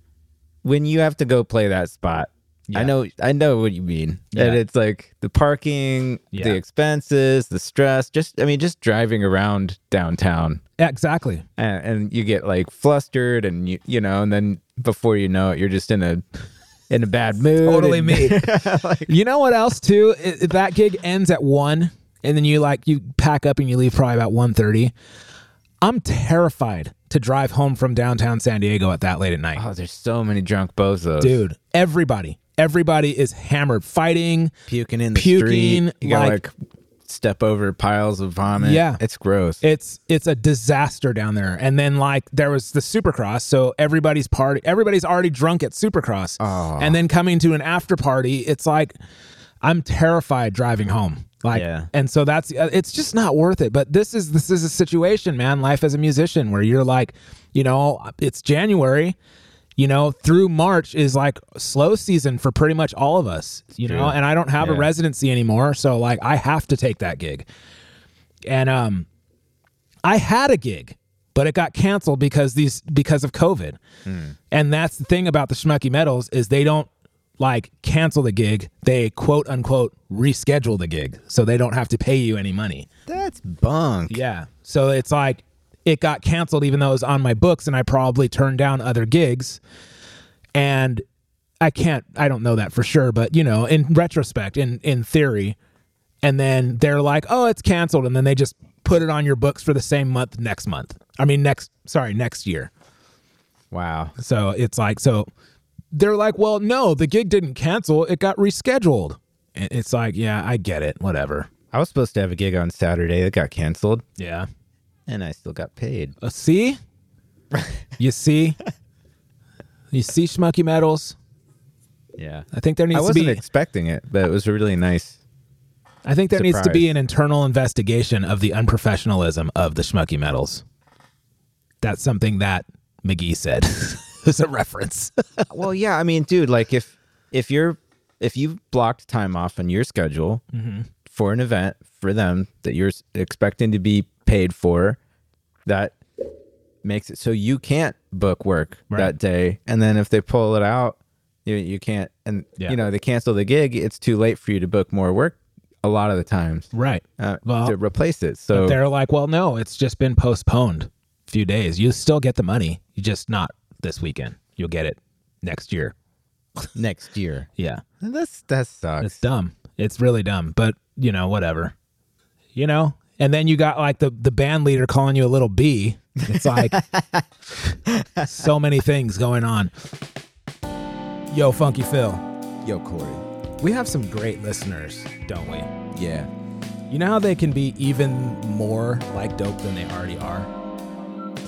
when you have to go play that spot, Yeah. I know, I know what you mean. Yeah. And it's like the parking, Yeah. the expenses, the stress. Just, I mean, just driving around downtown, exactly. and, and you get like flustered, and you, you know, and then before you know it, you're just in a, in a bad mood. Totally and- me. you know what else too? I- I- that gig ends at one, and then you like you pack up and you leave probably about 1.30. I'm terrified to drive home from downtown San Diego at that late at night. Oh, there's so many drunk bozos. Dude, everybody, everybody is hammered, fighting. puking in the Puking, street. You gotta like- like, step over piles of vomit. Yeah. it's gross. It's it's a disaster down there. And then like there was the Supercross, so everybody's party, everybody's already drunk at Supercross, Oh. and then coming to an after party, it's like I'm terrified driving home. Like, Yeah. and so that's uh, it's just not worth it. But this is this is a situation, man. Life as a musician, where you're like, you know, it's January. You know, through March is like slow season for pretty much all of us. You know, and I don't have a residency anymore, so like I have to take that gig. And um, I had a gig, but it got canceled because these because of COVID. And that's the thing about the Schmucky Metals is they don't like cancel the gig. They quote unquote reschedule the gig, so they don't have to pay you any money. That's bunk. Yeah. So it's like it got canceled even though it was on my books and I probably turned down other gigs. And I can't I don't know that for sure, but you know, in retrospect, in in theory, and then they're like, "Oh, it's canceled." And then they just put it on your books for the same month next month. I mean, next sorry, next year. Wow. So it's like so they're like, "Well, no, the gig didn't cancel. It got rescheduled." And It's like, "Yeah, I get it. Whatever." I was supposed to have a gig on Saturday that got canceled, Yeah. And I still got paid. Uh, see? you see? You see Schmucky Metals? Yeah. I think there I needs to wasn't expecting it, but it was really nice. I think there needs to be an internal investigation of the unprofessionalism of the Schmucky Metals. That's something that McGee said. It's a reference. well, yeah. I mean, dude, like if if you're if you've blocked time off on your schedule Mm-hmm. for an event for them that you're expecting to be paid for, that makes it so you can't book work Right. that day. And then if they pull it out, you you can't. And Yeah. you know they cancel the gig. It's too late for you to book more work. A lot of the times right. uh, Well, to replace it. So They're like, well, no, it's just been postponed a few days. You still get the money. You just not this weekend. You'll get it next year. next year, Yeah. And that's that sucks. It's dumb. It's really dumb. But you know, whatever. You know? And then you got like the the band leader calling you a little bee. It's like so many things going on. Yo, Funky Phil. Yo, Korey. We have some great listeners, don't we? Yeah. You know how they can be even more like dope than they already are?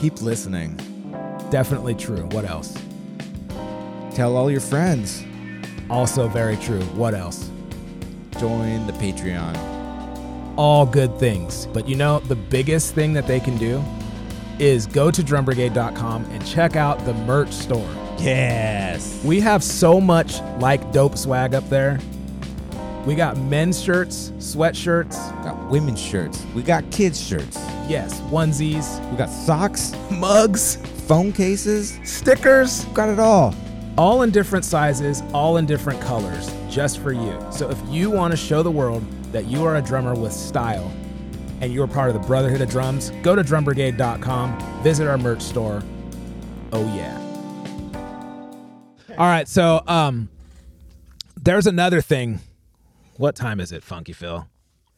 Keep listening. Definitely true. What else? Tell all your friends. Also very true. What else? Join the Patreon. All good things. But you know, the biggest thing that they can do is go to drumbrigade.com and check out the merch store. Yes. We have so much like dope swag up there. We got men's shirts, sweatshirts, got women's shirts. We got kids shirts. yes, onesies, We got socks, mugs, phone cases. stickers, Got it all. all in different sizes, all in different colors, just for you. So if you want to show the world that you are a drummer with style and you're part of the Brotherhood of Drums, go to drumbrigade.com, visit our merch store. Oh yeah. All right, so um there's another thing. What time is it, Funky Phil?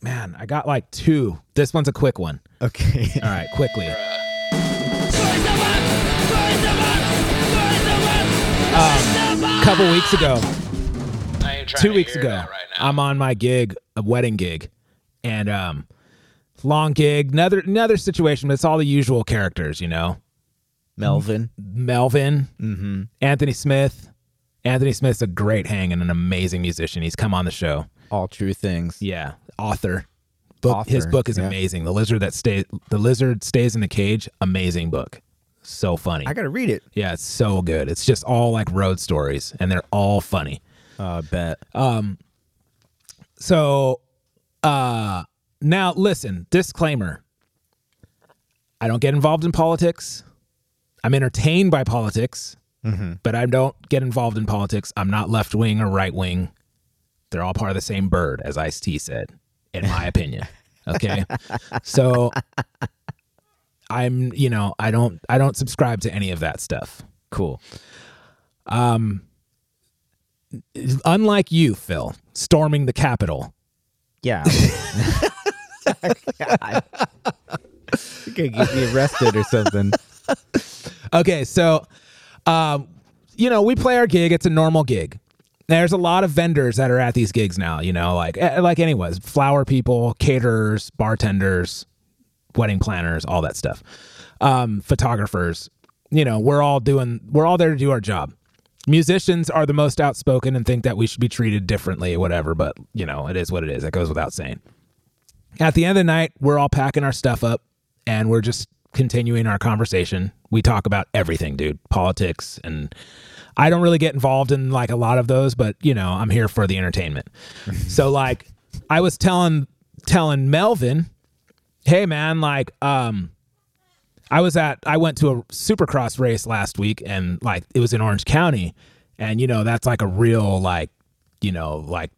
man, I got like two. This one's a quick one. Okay. All right, quickly. A couple weeks ago, two weeks ago, right I'm on my gig, a wedding gig, and um, long gig, another another situation, but it's all the usual characters, you know. Melvin. Melvin, Anthony Smith. Anthony Smith's a great hang and an amazing musician. He's come on the show. All true things. Yeah, author. Book. his book is yeah. amazing. The lizard that stays. The lizard stays in the cage. Amazing book. So funny. I gotta read it. yeah, it's so good. It's just all like road stories, and they're all funny. Uh, bet. So, uh, now listen. Disclaimer. I don't get involved in politics. I'm entertained by politics, but I don't get involved in politics. I'm not left wing or right wing. They're all part of the same bird, as Ice T said, in my opinion. Okay, so I'm, you know, I don't, I don't subscribe to any of that stuff. cool. Unlike you, Phil, storming the Capitol. Yeah. God. You could get me arrested or something. Okay, so um, you know, we play our gig. It's a normal gig. There's a lot of vendors that are at these gigs now, you know, like eh, like anyways, flower people, caterers, bartenders, wedding planners, all that stuff. Um, photographers. You know, we're all doing we're all there to do our job. Musicians are the most outspoken and think that we should be treated differently, whatever, but you know, it is what it is. It goes without saying. At the end of the night, we're all packing our stuff up and we're just continuing our conversation. We talk about everything, dude, politics and I don't really get involved in like a lot of those, but you know, I'm here for the entertainment. so like I was telling telling Melvin, "Hey man, like um I was at I went to a supercross race last week and like it was in Orange County and you know, that's like a real like, you know, like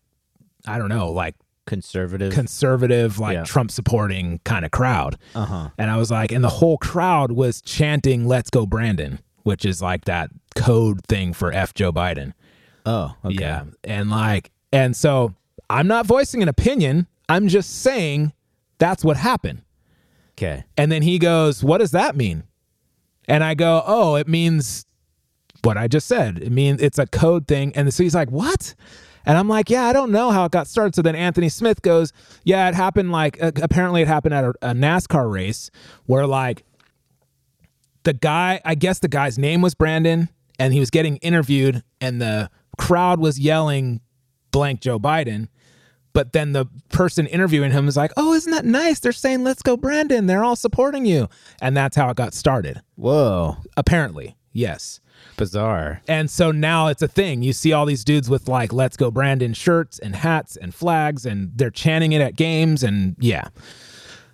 I don't know, like Conservative. conservative, like Yeah. Trump supporting kind of crowd. uh huh. And I was like, and the whole crowd was chanting, let's go, Brandon, which is like that code thing for F Joe Biden. Oh, okay. Yeah. And like, and so I'm not voicing an opinion. I'm just saying that's what happened. Okay. And then he goes, What does that mean? And I go, Oh, it means what I just said. It means it's a code thing. And so he's like, What? And I'm like, Yeah, I don't know how it got started. So then Anthony Smith goes, Yeah, it happened like, uh, apparently it happened at a, a NASCAR race where like the guy, I guess the guy's name was Brandon, and he was getting interviewed, and the crowd was yelling blank Joe Biden. But then the person interviewing him was like, "Oh, isn't that nice? They're saying let's go, Brandon. They're all supporting you." And that's how it got started. Whoa. Apparently, yes. Bizarre. And so now it's a thing. You see all these dudes with like "Let's Go Brandon" shirts and hats and flags, and they're chanting it at games, and yeah.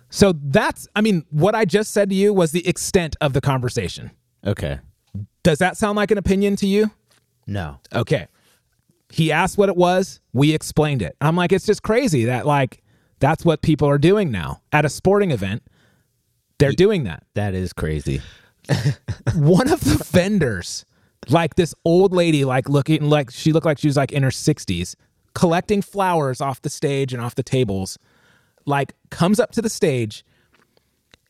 So that's, I mean, what I just said to you was the extent of the conversation. Okay. Does that sound like an opinion to you? No. Okay. He asked what it was. We explained it. I'm like, it's just crazy that like that's what people are doing now at a sporting event. They're doing that. That is crazy. One of the vendors, like this old lady, like looking like she looked like she was like in her 60s, collecting flowers off the stage and off the tables, like comes up to the stage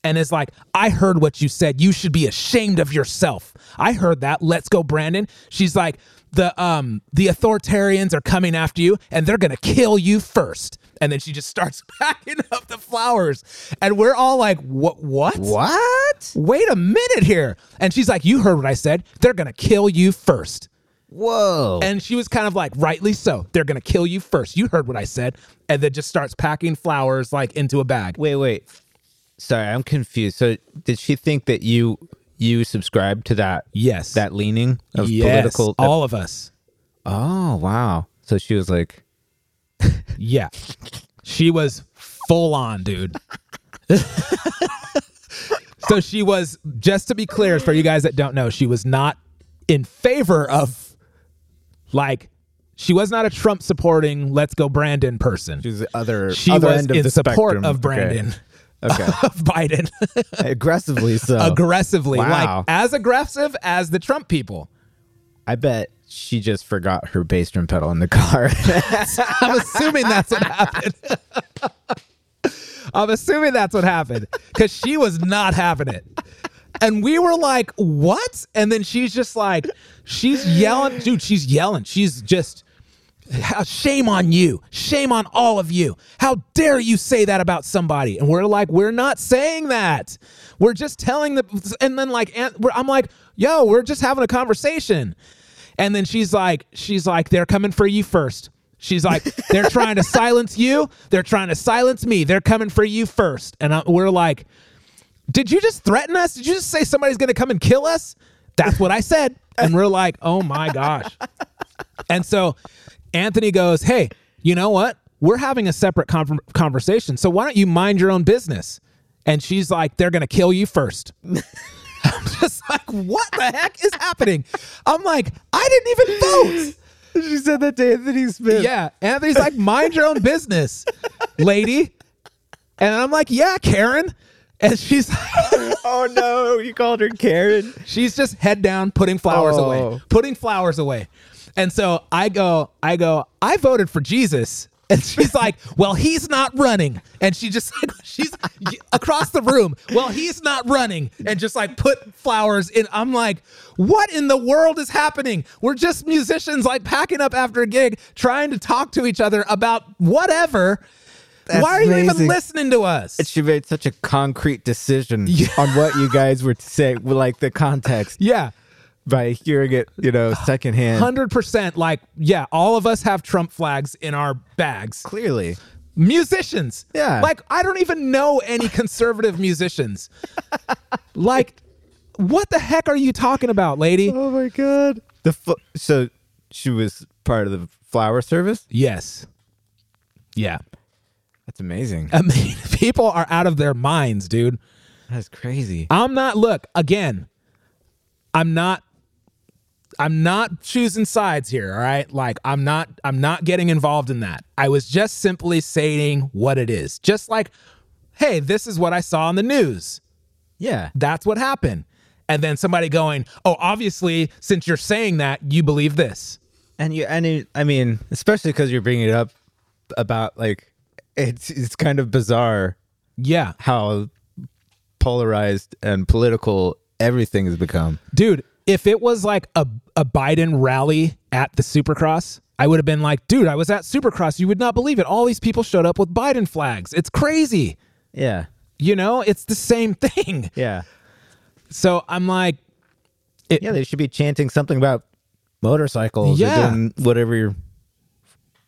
and is like, I heard what you said. You should be ashamed of yourself. I heard that. Let's go, Brandon. She's like, the um the authoritarians are coming after you and they're gonna kill you first. And then she just starts packing up the flowers. And we're all like, What what? What? Wait a minute here. And she's like, You heard what I said. They're gonna kill you first. Whoa. And she was kind of like, rightly so. They're gonna kill you first. You heard what I said. And then just starts packing flowers like into a bag. wait, wait. Sorry, I'm confused. So, did she think that you you subscribe to that Yes. that leaning of yes, political? all of us. oh, wow. So she was like, Yeah. She was full on, dude. so she was, just to be clear, for you guys that don't know, she was not in favor of, like, she was not a Trump supporting let's go Brandon person. she was the other She other was end of in the support spectrum. of Brandon, Okay. of Biden, Aggressively so. aggressively, Wow. like as aggressive as the Trump people. I bet she just forgot her bass drum pedal in the car. I'm assuming that's what happened. I'm assuming that's what happened because she was not having it. And we were like, what? And then she's just like, she's yelling. Dude, she's yelling. She's just, "How- shame on you. Shame on all of you. How dare you say that about somebody? And we're like, we're not saying that. We're just telling the, and then like, and we're- I'm like, yo, we're just having a conversation. And then she's like, she's like, they're coming for you first. She's like, they're trying to silence you. They're trying to silence me. They're coming for you first. And I, we're like, did you just threaten us? Did you just say somebody's going to come and kill us? That's what I said. And we're like, oh my gosh. And so Anthony goes, hey, you know what? We're having a separate con- conversation. So why don't you mind your own business? And she's like, they're going to kill you first. I'm just like, what the heck is happening? I'm like, I didn't even vote. she said that to Anthony Smith. Yeah. Anthony's like, mind your own business, lady. And I'm like, yeah, Karen. And she's like, Oh no, you called her Karen. she's just head down, putting flowers Oh. away, putting flowers away. And so I go, I go, I voted for Jesus. And she's like, well, he's not running. And she just like, she's across the room. Well, he's not running. And just like put flowers in. I'm like, what in the world is happening? We're just musicians like packing up after a gig, trying to talk to each other about whatever. That's Why are you even listening to us? And she made such a concrete decision Yeah. on what you guys were saying, like the context, yeah. By hearing it, you know, secondhand. Hundred percent, like yeah, all of us have Trump flags in our bags. Clearly. Musicians, Yeah. like I don't even know any conservative musicians. Like, what the heck are you talking about, lady? Oh my god. The fl- so she was part of the flower service. Yes, yeah. That's amazing. I mean, people are out of their minds, dude. That's crazy. I'm not. Look again. I'm not. I'm not choosing sides here. All right. Like I'm not. I'm not getting involved in that. I was just simply saying what it is. Just like, hey, this is what I saw on the news. Yeah. That's what happened. And then somebody going, oh, obviously, since you're saying that, you believe this. And you and it, I mean, especially because you're bringing it up about like it's it's kind of bizarre Yeah, how polarized and political everything has become. dude. If it was like a a Biden rally at the Supercross. I would have been like, dude, I was at Supercross. You would not believe it. All these people showed up with Biden flags. It's crazy. Yeah. You know, it's the same thing. Yeah. So I'm like, Yeah, they should be chanting something about motorcycles Yeah. or doing whatever your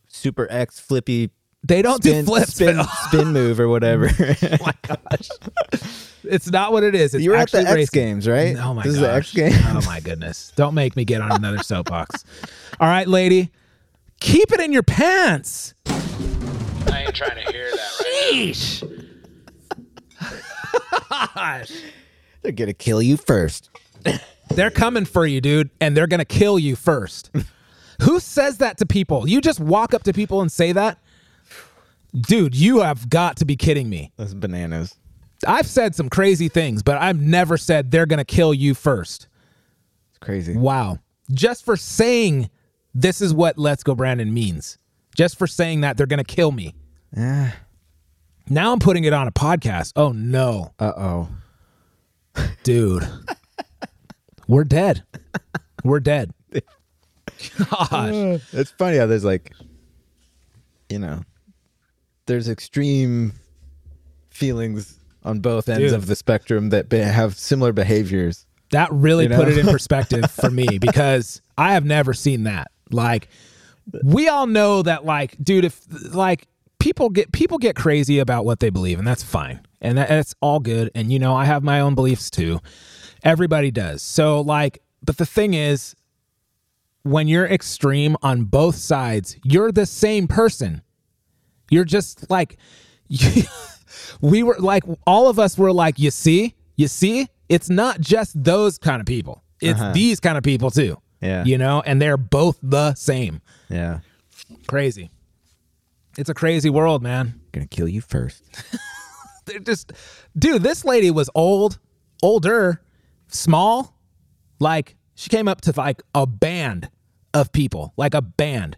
super X flippy they don't spin, do flips. spin, spin move or whatever. oh my gosh. It's not what it is. It's you were at the X racing. Games, right? Oh my This gosh. is the X Games. Oh my goodness. Don't make me get on another soapbox. All right, lady. Keep it in your pants. I ain't trying to hear that right Sheesh. Gosh. They're gonna kill you first. They're coming for you, dude, and they're gonna kill you first. Who says that to people? You just walk up to people and say that? Dude, you have got to be kidding me. That's bananas. I've said some crazy things, but I've never said they're gonna kill you first. It's crazy. Wow. Just for saying this is what Let's Go Brandon means. Just for saying that they're going to kill me. Yeah. Now I'm putting it on a podcast. Oh no, Uh oh. dude. We're dead. We're dead. Gosh. It's funny how there's like, you know, there's extreme feelings on both ends Dude. of the spectrum that be- have similar behaviors. That really You know? put it in perspective for me because I have never seen that. Like we all know that like dude if like people get people get crazy about what they believe and that's fine. And that, that's all good and you know I have my own beliefs too. Everybody does. So like but the thing is when you're extreme on both sides, you're the same person. You're just like we were like all of us were like you see? You see? It's not just those kind of people. It's uh-huh. these kind of people too. Yeah. you know and they're both the same. Yeah. crazy. It's a crazy world man. Gonna kill you first. they're just dude this lady was old older small. Like she came up to like a band of people like a band.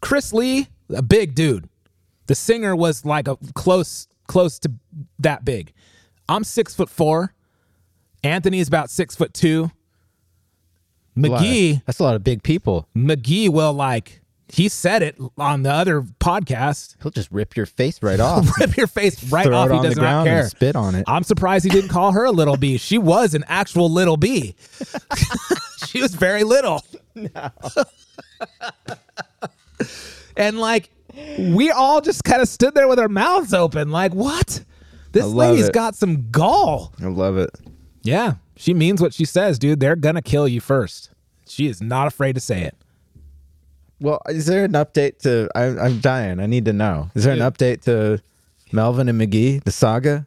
Chris lee a big dude The singer was like a close close to that big. I'm six foot four. Anthony is about six foot two. A of- McGee that's a lot of big people. McGee will like he said it on the other podcast. He'll just rip your face right off. Rip your face right Throw off. He does not care. spit on it. I'm surprised he didn't call her a little bee. She was an actual little bee. she was very little. and like we all just kind of stood there with our mouths open, like, what? This lady's it. got some gall. I love it. Yeah, she means what she says, dude. They're gonna kill you first. She is not afraid to say it. Well, is there an update to? I, I'm dying. I need to know. Is there an update to Melvin and McGee, the saga?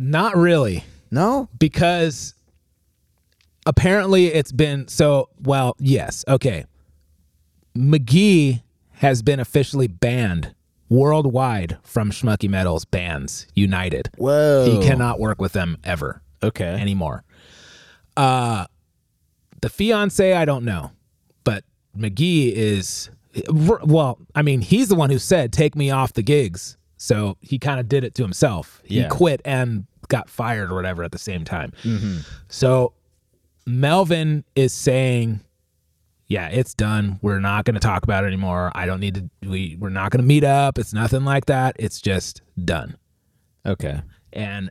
Not really. No. because apparently it's been so well yes okay mcgee has been officially banned worldwide from schmucky metals bands united. Whoa. he cannot work with them ever Okay. anymore. Uh the fiance i don't know but mcgee is well i mean he's the one who said take me off the gigs. So he kind of did it to himself. He quit and got fired or whatever at the same time. So melvin is saying yeah it's done we're not going to talk about it anymore i don't need to we, we're not going to meet up it's nothing like that it's just done okay. and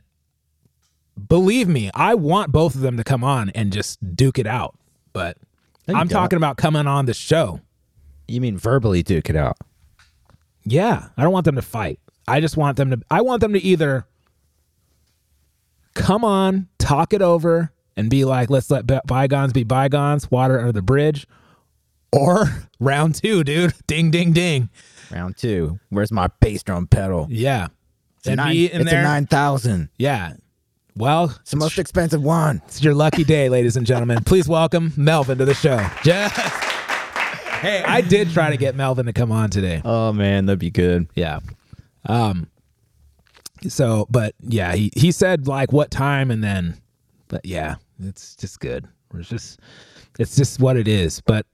believe me, I want both of them to come on and just duke it out. But I'm don't. talking about coming on the show. You mean verbally duke it out? Yeah, I don't want them to fight. I just want them to I want them to either come on, talk it over and be like, let's let bygones be bygones, water under the bridge, or round 2, dude. Ding ding ding. Round two. Where's my bass drum pedal? Yeah. It's a and nine, be in it's there. a nine thousand. Yeah. Well, It's the most expensive one. It's your lucky day, ladies and gentlemen. Please welcome Melvin to the show. Just hey, I did try to get Melvin to come on today. Oh man, that'd be good. Yeah. Um. So, but yeah, he he said like what time, and then, but yeah, it's just good. It's just, it's just what it is. But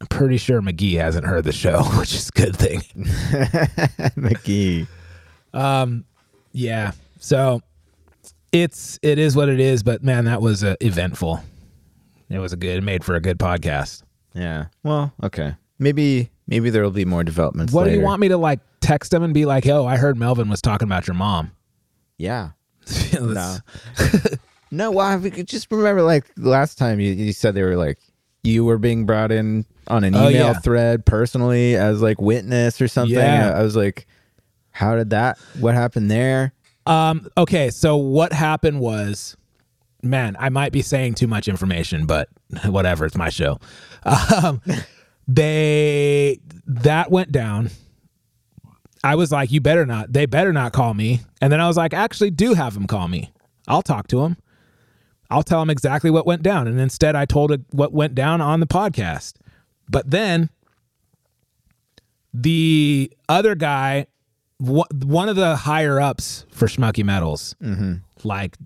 I'm pretty sure McGee hasn't heard the show, which is a good thing. McGee. Um, Yeah. So it's it is what it is. But man, that was uh, eventful. It was a good. It made for a good podcast. Yeah. Well, okay. Maybe maybe there will be more developments. What do you want me to like text him and be like, "Yo, I heard Melvin was talking about your mom." Yeah. no. No, well, I just remember like last time you, you said they were like you were being brought in on an Oh, email yeah. thread personally as like witness or something. Yeah. I, was like, how did that? What happened there? Um. Okay. So what happened was, man, I might be saying too much information, but whatever. It's my show. Um, they that went down. I was like, you better not. They better not call me. And then I was like, actually, do have them call me. I'll talk to him. I'll tell them exactly what went down. And instead, I told it what went down on the podcast. But then the other guy, one of the higher ups for Schmucky Metals, mm-hmm. like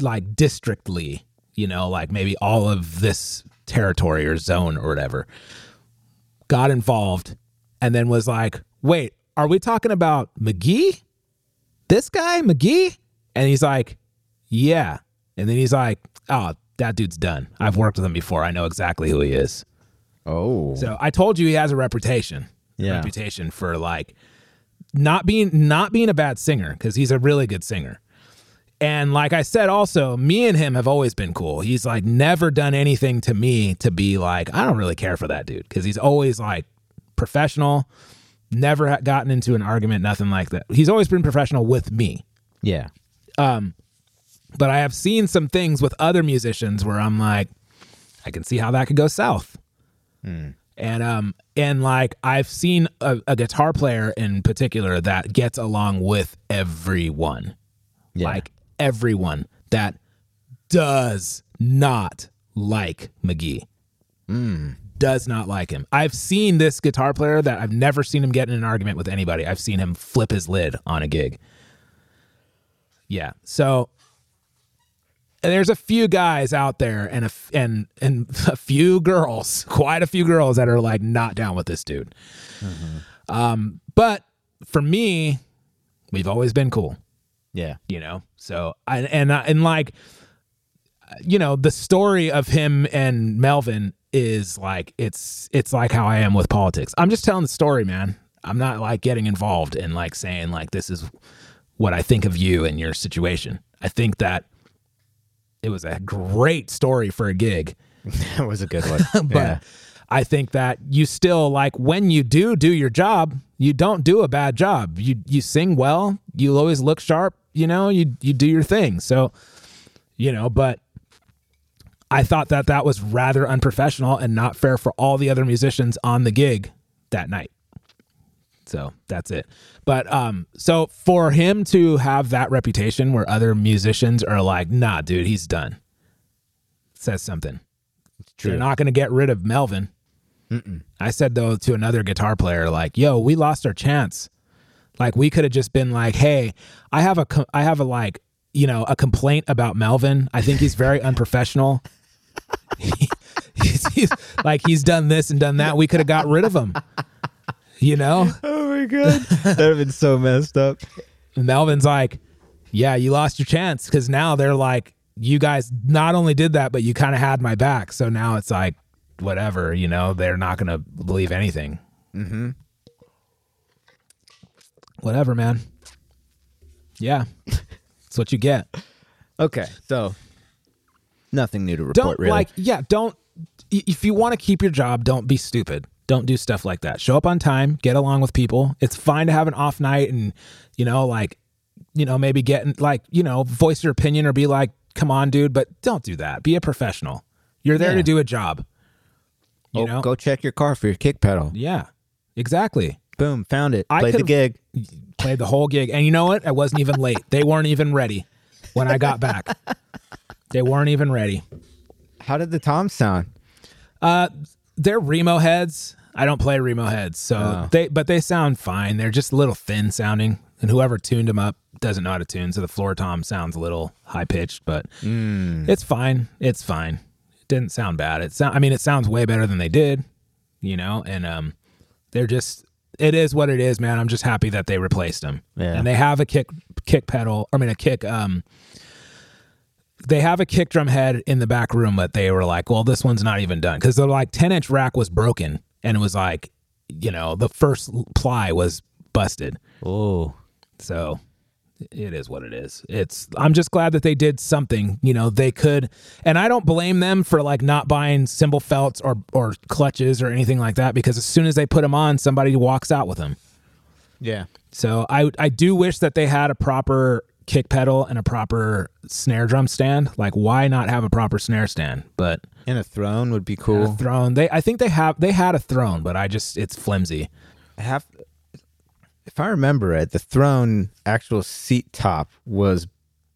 like districtly, you know, like maybe all of this territory or zone or whatever, got involved and then was like, wait, are we talking about McGee? This guy, McGee? And he's like, yeah. And then he's like, oh, that dude's done. I've worked with him before. I know exactly who he is. Oh, So I told you he has a reputation. Yeah. Reputation for like not being not being a bad singer because he's a really good singer. And like I said, also, me and him have always been cool. He's like never done anything to me to be like, I don't really care for that dude because he's always like professional, never gotten into an argument, nothing like that. He's always been professional with me. yeah. Um, But I have seen some things with other musicians where I'm like, I can see how that could go south. And um and like I've seen a, a guitar player in particular that gets along with everyone. Yeah. Like everyone that does not like McGee. Does not like him. I've seen this guitar player that I've never seen him get in an argument with anybody. I've seen him flip his lid on a gig. Yeah. So there's a few guys out there and a f- and and a few girls, quite a few girls that are like not down with this dude. Um, but for me, we've always been cool, Yeah. you know. So I and I- and like, you know, the story of him and Melvin is like it's it's like how I am with politics. I'm just telling the story, man. I'm not like getting involved in like saying like this is what I think of you and your situation. I think that it was a great story for a gig, That was a good one. but yeah. I think that you still like when you do do your job, you don't do a bad job. You you sing well, you always look sharp, you know, you you do your thing. So, you know, but I thought that that was rather unprofessional and not fair for all the other musicians on the gig that night. So that's it. But um, so for him to have that reputation where other musicians are like, nah, dude, he's done, says something. It's true. They're not going to get rid of Melvin. I said though to another guitar player, like, "Yo, we lost our chance. Like, we could have just been like, hey, I have a, I have a like, you know, a complaint about Melvin. I think he's very unprofessional. he's, he's like he's done this and done that. We could have got rid of him. You know, Oh my god. that would have been so messed up. And Melvin's like, yeah, you lost your chance because now they're like, you guys not only did that, but you kind of had my back. So now it's like, whatever, you know, they're not going to believe anything. Mm-hmm. Whatever, man. Yeah. That's what you get. Okay, so nothing new to report. Don't really. like, yeah, don't, if you want to keep your job, don't be stupid. Don't do stuff like that. Show up on time, get along with people. It's fine to have an off night and, you know, like, you know, maybe get like, you know, voice your opinion or be like, come on, dude, but don't do that. Be a professional. You're there Yeah. to do a job. You oh, know? go check your car for your kick pedal. Yeah, exactly. Boom, found it. I Played the gig. Played the whole gig. And you know what? I wasn't even late. They weren't even ready when I got back. They weren't even ready. How did the toms sound? Uh, they're Remo heads. I don't play Remo heads, so Oh. they but they sound fine. They're just a little thin sounding, and whoever tuned them up doesn't know how to tune, so the floor tom sounds a little high pitched, but it's fine. It's fine. It didn't sound bad. It sound. I mean, it sounds way better than they did, you know. And um, they're just. It is what it is, man. I'm just happy that they replaced them, Yeah. and they have a kick kick pedal. I mean, a kick um they have a kick drum head in the back room, but they were like, well, this one's not even done because the like 10 inch rack was broken and it was like, you know, the first ply was busted. Oh, So it is what it is. It's, I'm just glad that they did something, you know, they could, and I don't blame them for like not buying cymbal felts or, or clutches or anything like that because as soon as they put them on, somebody walks out with them. yeah. So I I do wish that they had a proper kick pedal and a proper snare drum stand. Like why not have a proper snare stand? But And a throne would be cool. a throne. They I think they have they had a throne, but I just it's flimsy. I Have, if I remember right, the throne actual seat top was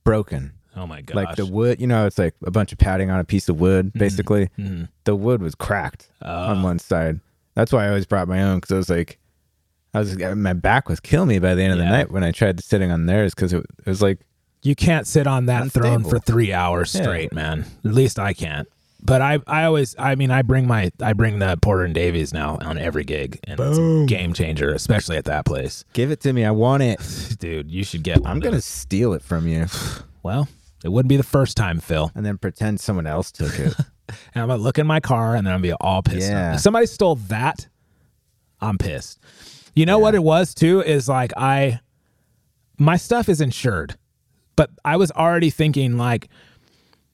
broken. Oh my gosh. Like the wood, you know, it's like a bunch of padding on a piece of wood, mm-hmm. basically. Mm-hmm. The wood was cracked on ah. one side. That's why I always brought my own because I was like, I was my back was killing me by the end of the night when I tried sitting on theirs because it, it was like you can't sit on that throne for three hours Yeah. straight, man. At least I can't. But I, I always, I mean, I bring my, I bring the Porter and Davies now on every gig, and it's a game changer, especially at that place, give it to me, I want it. dude. You should get one. I'm gonna steal it from you Well, it wouldn't be the first time, Phil. and then pretend someone else took it. and I'm gonna look in my car and then I'm gonna be all pissed. Yeah. If somebody stole that, I'm pissed. You know what it was too is like I my stuff is insured. But I was already thinking like,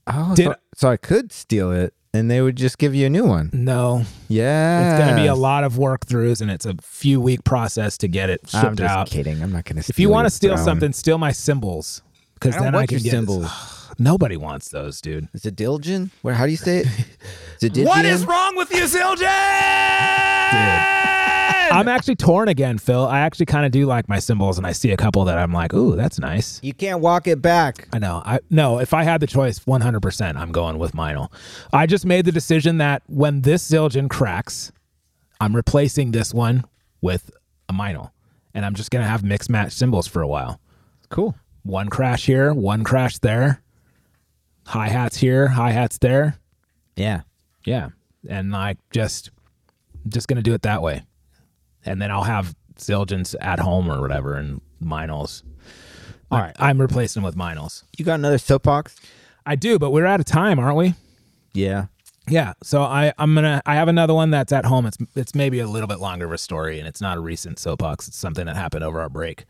oh, Did- so, so I could steal it and they would just give you a new one. no, Yeah, it's gonna be a lot of work throughs and it's a few week process to get it shipped I'm just out. kidding. I'm not gonna. If you want to steal something, steal my cymbals. Because then I can get cymbals. Nobody wants those, dude. Zadilgen? Where? How do you say it? What is wrong with you, Zildjian? I'm actually torn again, Phil. I actually kind of do like my cymbals, and I see a couple that I'm like, "Ooh, that's nice." You can't walk it back. I know. I no. If I had the choice, 100, percent I'm going with Meinl. I just made the decision that when this Zildjian cracks, I'm replacing this one with a Meinl, and I'm just gonna have mixed match cymbals for a while. Cool. One crash here, one crash there. hi hats here, hi hats there. Yeah. Yeah. And like just just gonna do it that way. And then I'll have Zildjians at home or whatever and Meinls. All right. I'm replacing with Meinls. You got another soapbox? I do, but we're out of time, aren't we? Yeah. Yeah. So I, I'm gonna I have another one that's at home. It's it's maybe a little bit longer of a story and it's not a recent soapbox. It's something that happened over our break.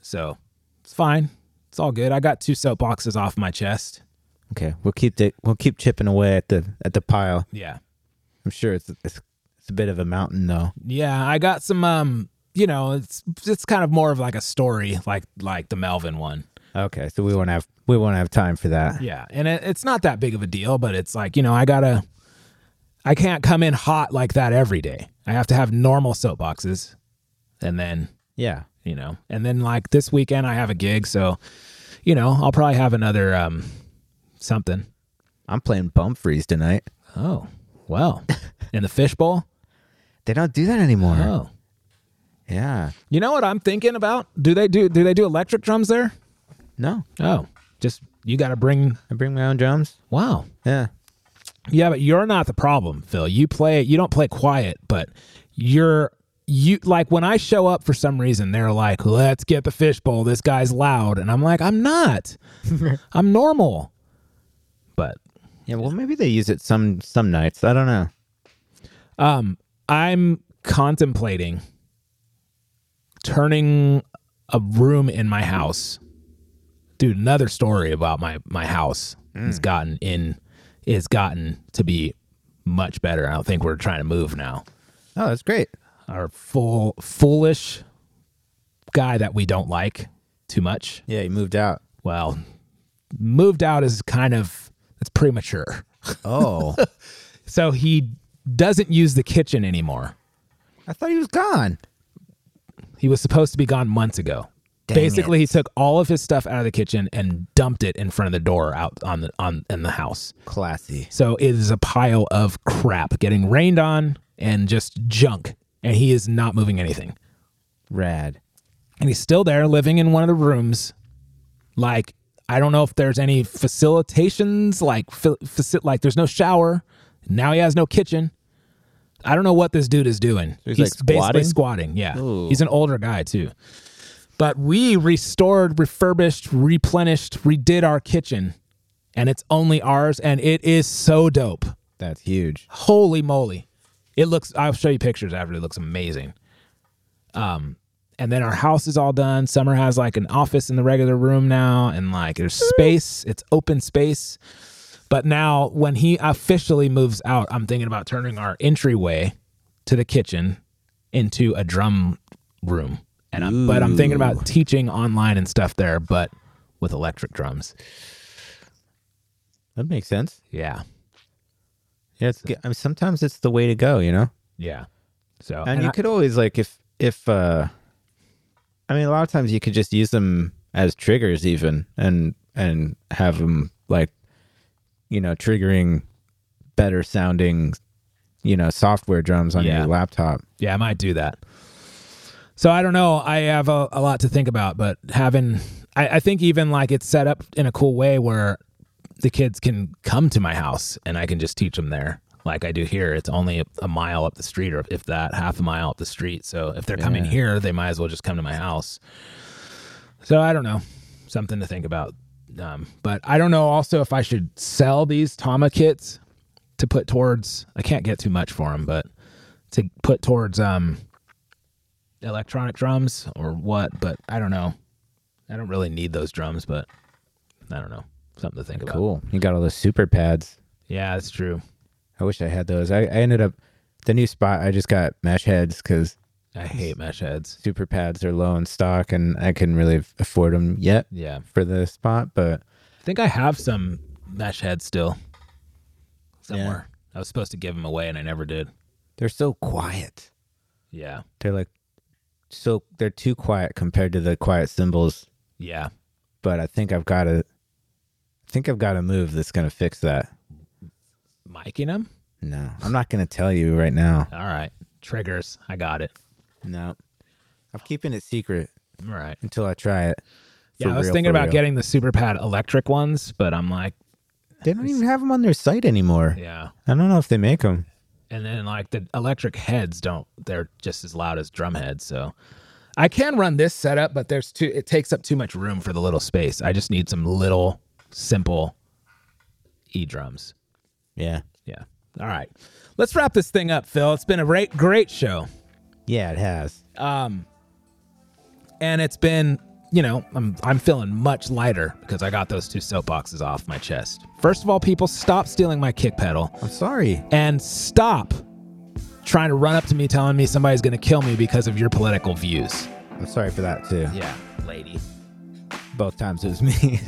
So it's fine. It's all good. I got two soapboxes off my chest. Okay. We'll keep the, we'll keep chipping away at the at the pile. Yeah. I'm sure it's it's, it's a bit of a mountain though. Yeah, I got some um you know, it's it's kind of more of like a story like like the Melvin one. Okay. So we won't have we won't have time for that. Yeah, and it, it's not that big of a deal, but it's like you know I gotta, I can't come in hot like that every day. I have to have normal soapboxes, and then Yeah. you know, and then like this weekend I have a gig, so you know I'll probably have another um something. I'm playing bump freeze tonight. Oh well, in the fishbowl. They don't do that anymore. Oh, Yeah. you know what I'm thinking about? Do they do do they do electric drums there? No. Oh, just you got to bring. I bring my own drums. Wow. Yeah. Yeah, but you're not the problem, Phil. You play you don't play quiet, but you're you like when I show up for some reason, they're like, "Let's get the fishbowl. This guy's loud," and I'm like, "I'm not. I'm normal." But Yeah. Well, maybe they use it some some nights. I don't know. um, I'm contemplating turning a room in my house. Dude, another story about my my house has mm. gotten in is gotten to be much better. I don't think we're trying to move now. Oh, that's great. our full foolish guy that we don't like too much. Yeah, he moved out. Well, moved out is kind of it's premature. Oh, So he doesn't use the kitchen anymore. I thought he was gone. He was supposed to be gone months ago. Dang Basically, it. he took all of his stuff out of the kitchen and dumped it in front of the door out on the on in the house. Classy. So it is a pile of crap getting rained on and just junk. And he is not moving anything. Rad. and he's still there living in one of the rooms like i don't know if there's any facilitations like fa- faci- like there's no shower now he has no kitchen i don't know what this dude is doing. He's, like, basically squatting? squatting yeah. Ooh. he's an older guy too. But we restored refurbished replenished redid our kitchen and it's only ours and it is so dope. That's huge. holy moly. It looks i'll show you pictures after it looks amazing. Um and then our house is all done. Summer has like an office in the regular room now and like there's space. It's open space but now when he officially moves out i'm thinking about turning our entryway to the kitchen into a drum room. And I'm, but i'm thinking about teaching online and stuff there but with electric drums. That makes sense. yeah. Yeah, it's, I mean, sometimes it's the way to go, you know. yeah. So And, you I- could always like if if uh, I mean, a lot of times you could just use them as triggers, even and and have them like, you know, triggering better sounding, you know, software drums on Yeah. your laptop. Yeah, I might do that. So I don't know. I have a, a lot to think about, but having, I, I think even like it's set up in a cool way where the kids can come to my house and I can just teach them there. Like I do here, it's only a, a mile up the street, or if that, half a mile up the street. So if they're coming here, they might as well just come to my house. So I don't know, something to think about. Um, but I don't know also if I should sell these Tama kits to put towards. I can't get too much for them, but to put towards um electronic drums or what, but I don't know. I don't really need those drums, but I don't know. Something to think about. Cool. You got all those super pads. Yeah, that's true. I wish I had those. I, I ended up the new spot. I just got mesh heads because I hate mesh heads. super pads are low in stock, and I couldn't really afford them yet Yeah. for the spot. But I think I have some mesh heads still somewhere. I was supposed to give them away and I never did. they're so quiet. Yeah. They're like so they're too quiet compared to the quiet cymbals. Yeah. But I think I've got a, I think I've got a move that's gonna fix that. Miking them? No, I'm not gonna tell you right now. All right. Triggers. I got it. No, I'm keeping it secret right. until I try it. Yeah, I was real, thinking about real. getting the super pad electric ones, but I'm like, They don't even have them on their site anymore. Yeah. I don't know if they make them. And then like the electric heads don't they're just as loud as drum heads, so I can run this setup, but there's too it takes up too much room for the little space. I just need some little simple E drums. Yeah. Yeah. All right. Let's wrap this thing up, Phil. It's been a great great show. Yeah, it has. Um and it's been you know, I'm I'm feeling much lighter because I got those two soapboxes off my chest. First of all, people stop stealing my kick pedal I'm sorry. and stop trying to run up to me telling me somebody's going to kill me because of your political views. I'm sorry for that too. Yeah, lady. Both times it was me.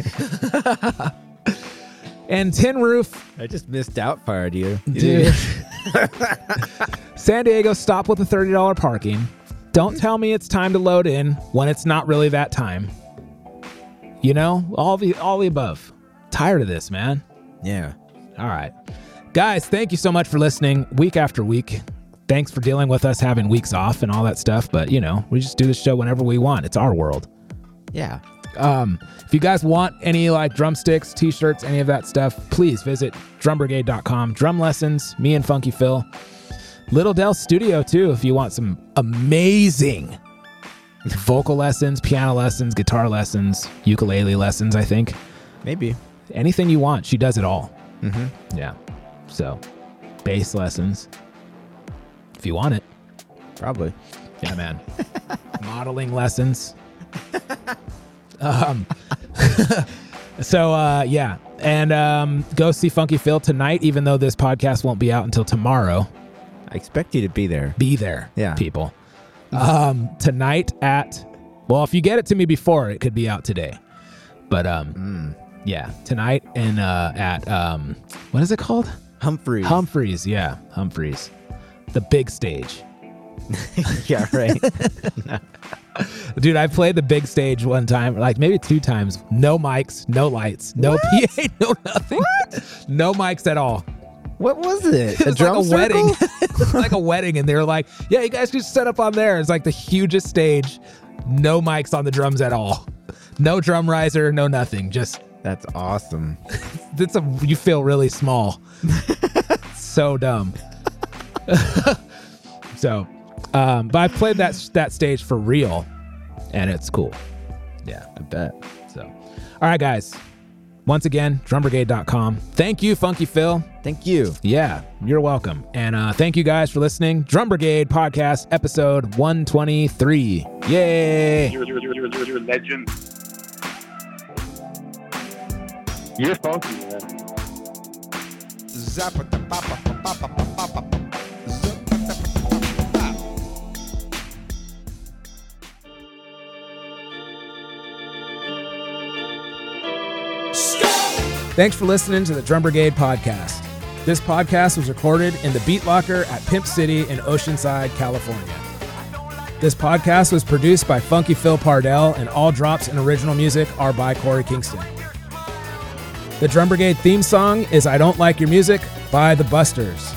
And Tin Roof, I just missed Doubtfire, you. dude. San Diego, stop with the $30 parking. Don't tell me it's time to load in when it's not really that time. You know, all the all the above. Tired of this, man. Yeah. All right. Guys, thank you so much for listening week after week. Thanks for dealing with us having weeks off and all that stuff, but you know, we just do the show whenever we want. It's our world. Yeah. Um, if you guys want any like drumsticks, t-shirts, any of that stuff, please visit drumbrigade.com. Drum lessons, me and Funky Phil. Little Dell Studio too, if you want some amazing vocal lessons, piano lessons, guitar lessons, ukulele lessons, I think. Maybe. Anything you want, she does it all. Mm-hmm. Yeah. So, bass lessons. If you want it. Probably. Yeah, man. Modeling lessons. um, so uh, yeah, and um, go see Funky Phil tonight. Even though this podcast won't be out until tomorrow, I expect you to be there. be there, Yeah. people. Um, tonight at well, if you get it to me before, it could be out today. But um, yeah, tonight and uh, at um, what is it called? Humphrey. Humphreys. Yeah, Humphreys, the big stage. yeah, right. Dude, I played the big stage one time, like maybe two times. No mics, no lights, no PA, no nothing. No mics at all. what was it? It was like a wedding. Like a wedding, and they were like, "Yeah, you guys just set up on there." It's like the hugest stage. No mics on the drums at all. No drum riser, no nothing. Just That's awesome. it's a you feel really small. so dumb. so, um, but I played that that stage for real, and it's cool. Yeah. I bet. So, all right, guys. Once again, drumbrigade.com. Thank you, Funky Phil. Thank you. Yeah, you're welcome. And uh, thank you guys for listening. Drum Brigade Podcast, episode 123. Yay! You're, you're, you're, you're, you're a legend. You're funky, man. Thanks for listening to the Drum Brigade Podcast. This podcast was recorded in the Beat Locker at Pimp City in Oceanside, California. This podcast was produced by Funky Phil Pardell, and all drops and original music are by Korey Kingston. The Drum Brigade theme song is I Don't Like Your Music by The Busters.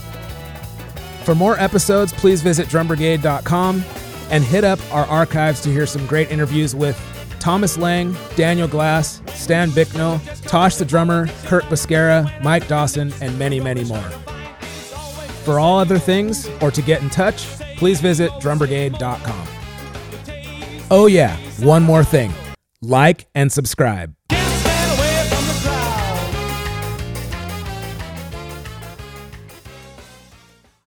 For more episodes, please visit drumbrigade.com and hit up our archives to hear some great interviews with Thomas Lang, Daniel Glass, Stan Bicknell, Tosh the drummer, Curt Bisquera, Mike Dawson, and many, many more. For all other things or to get in touch, please visit drumbrigade.com. Oh, yeah, one more thing like and subscribe.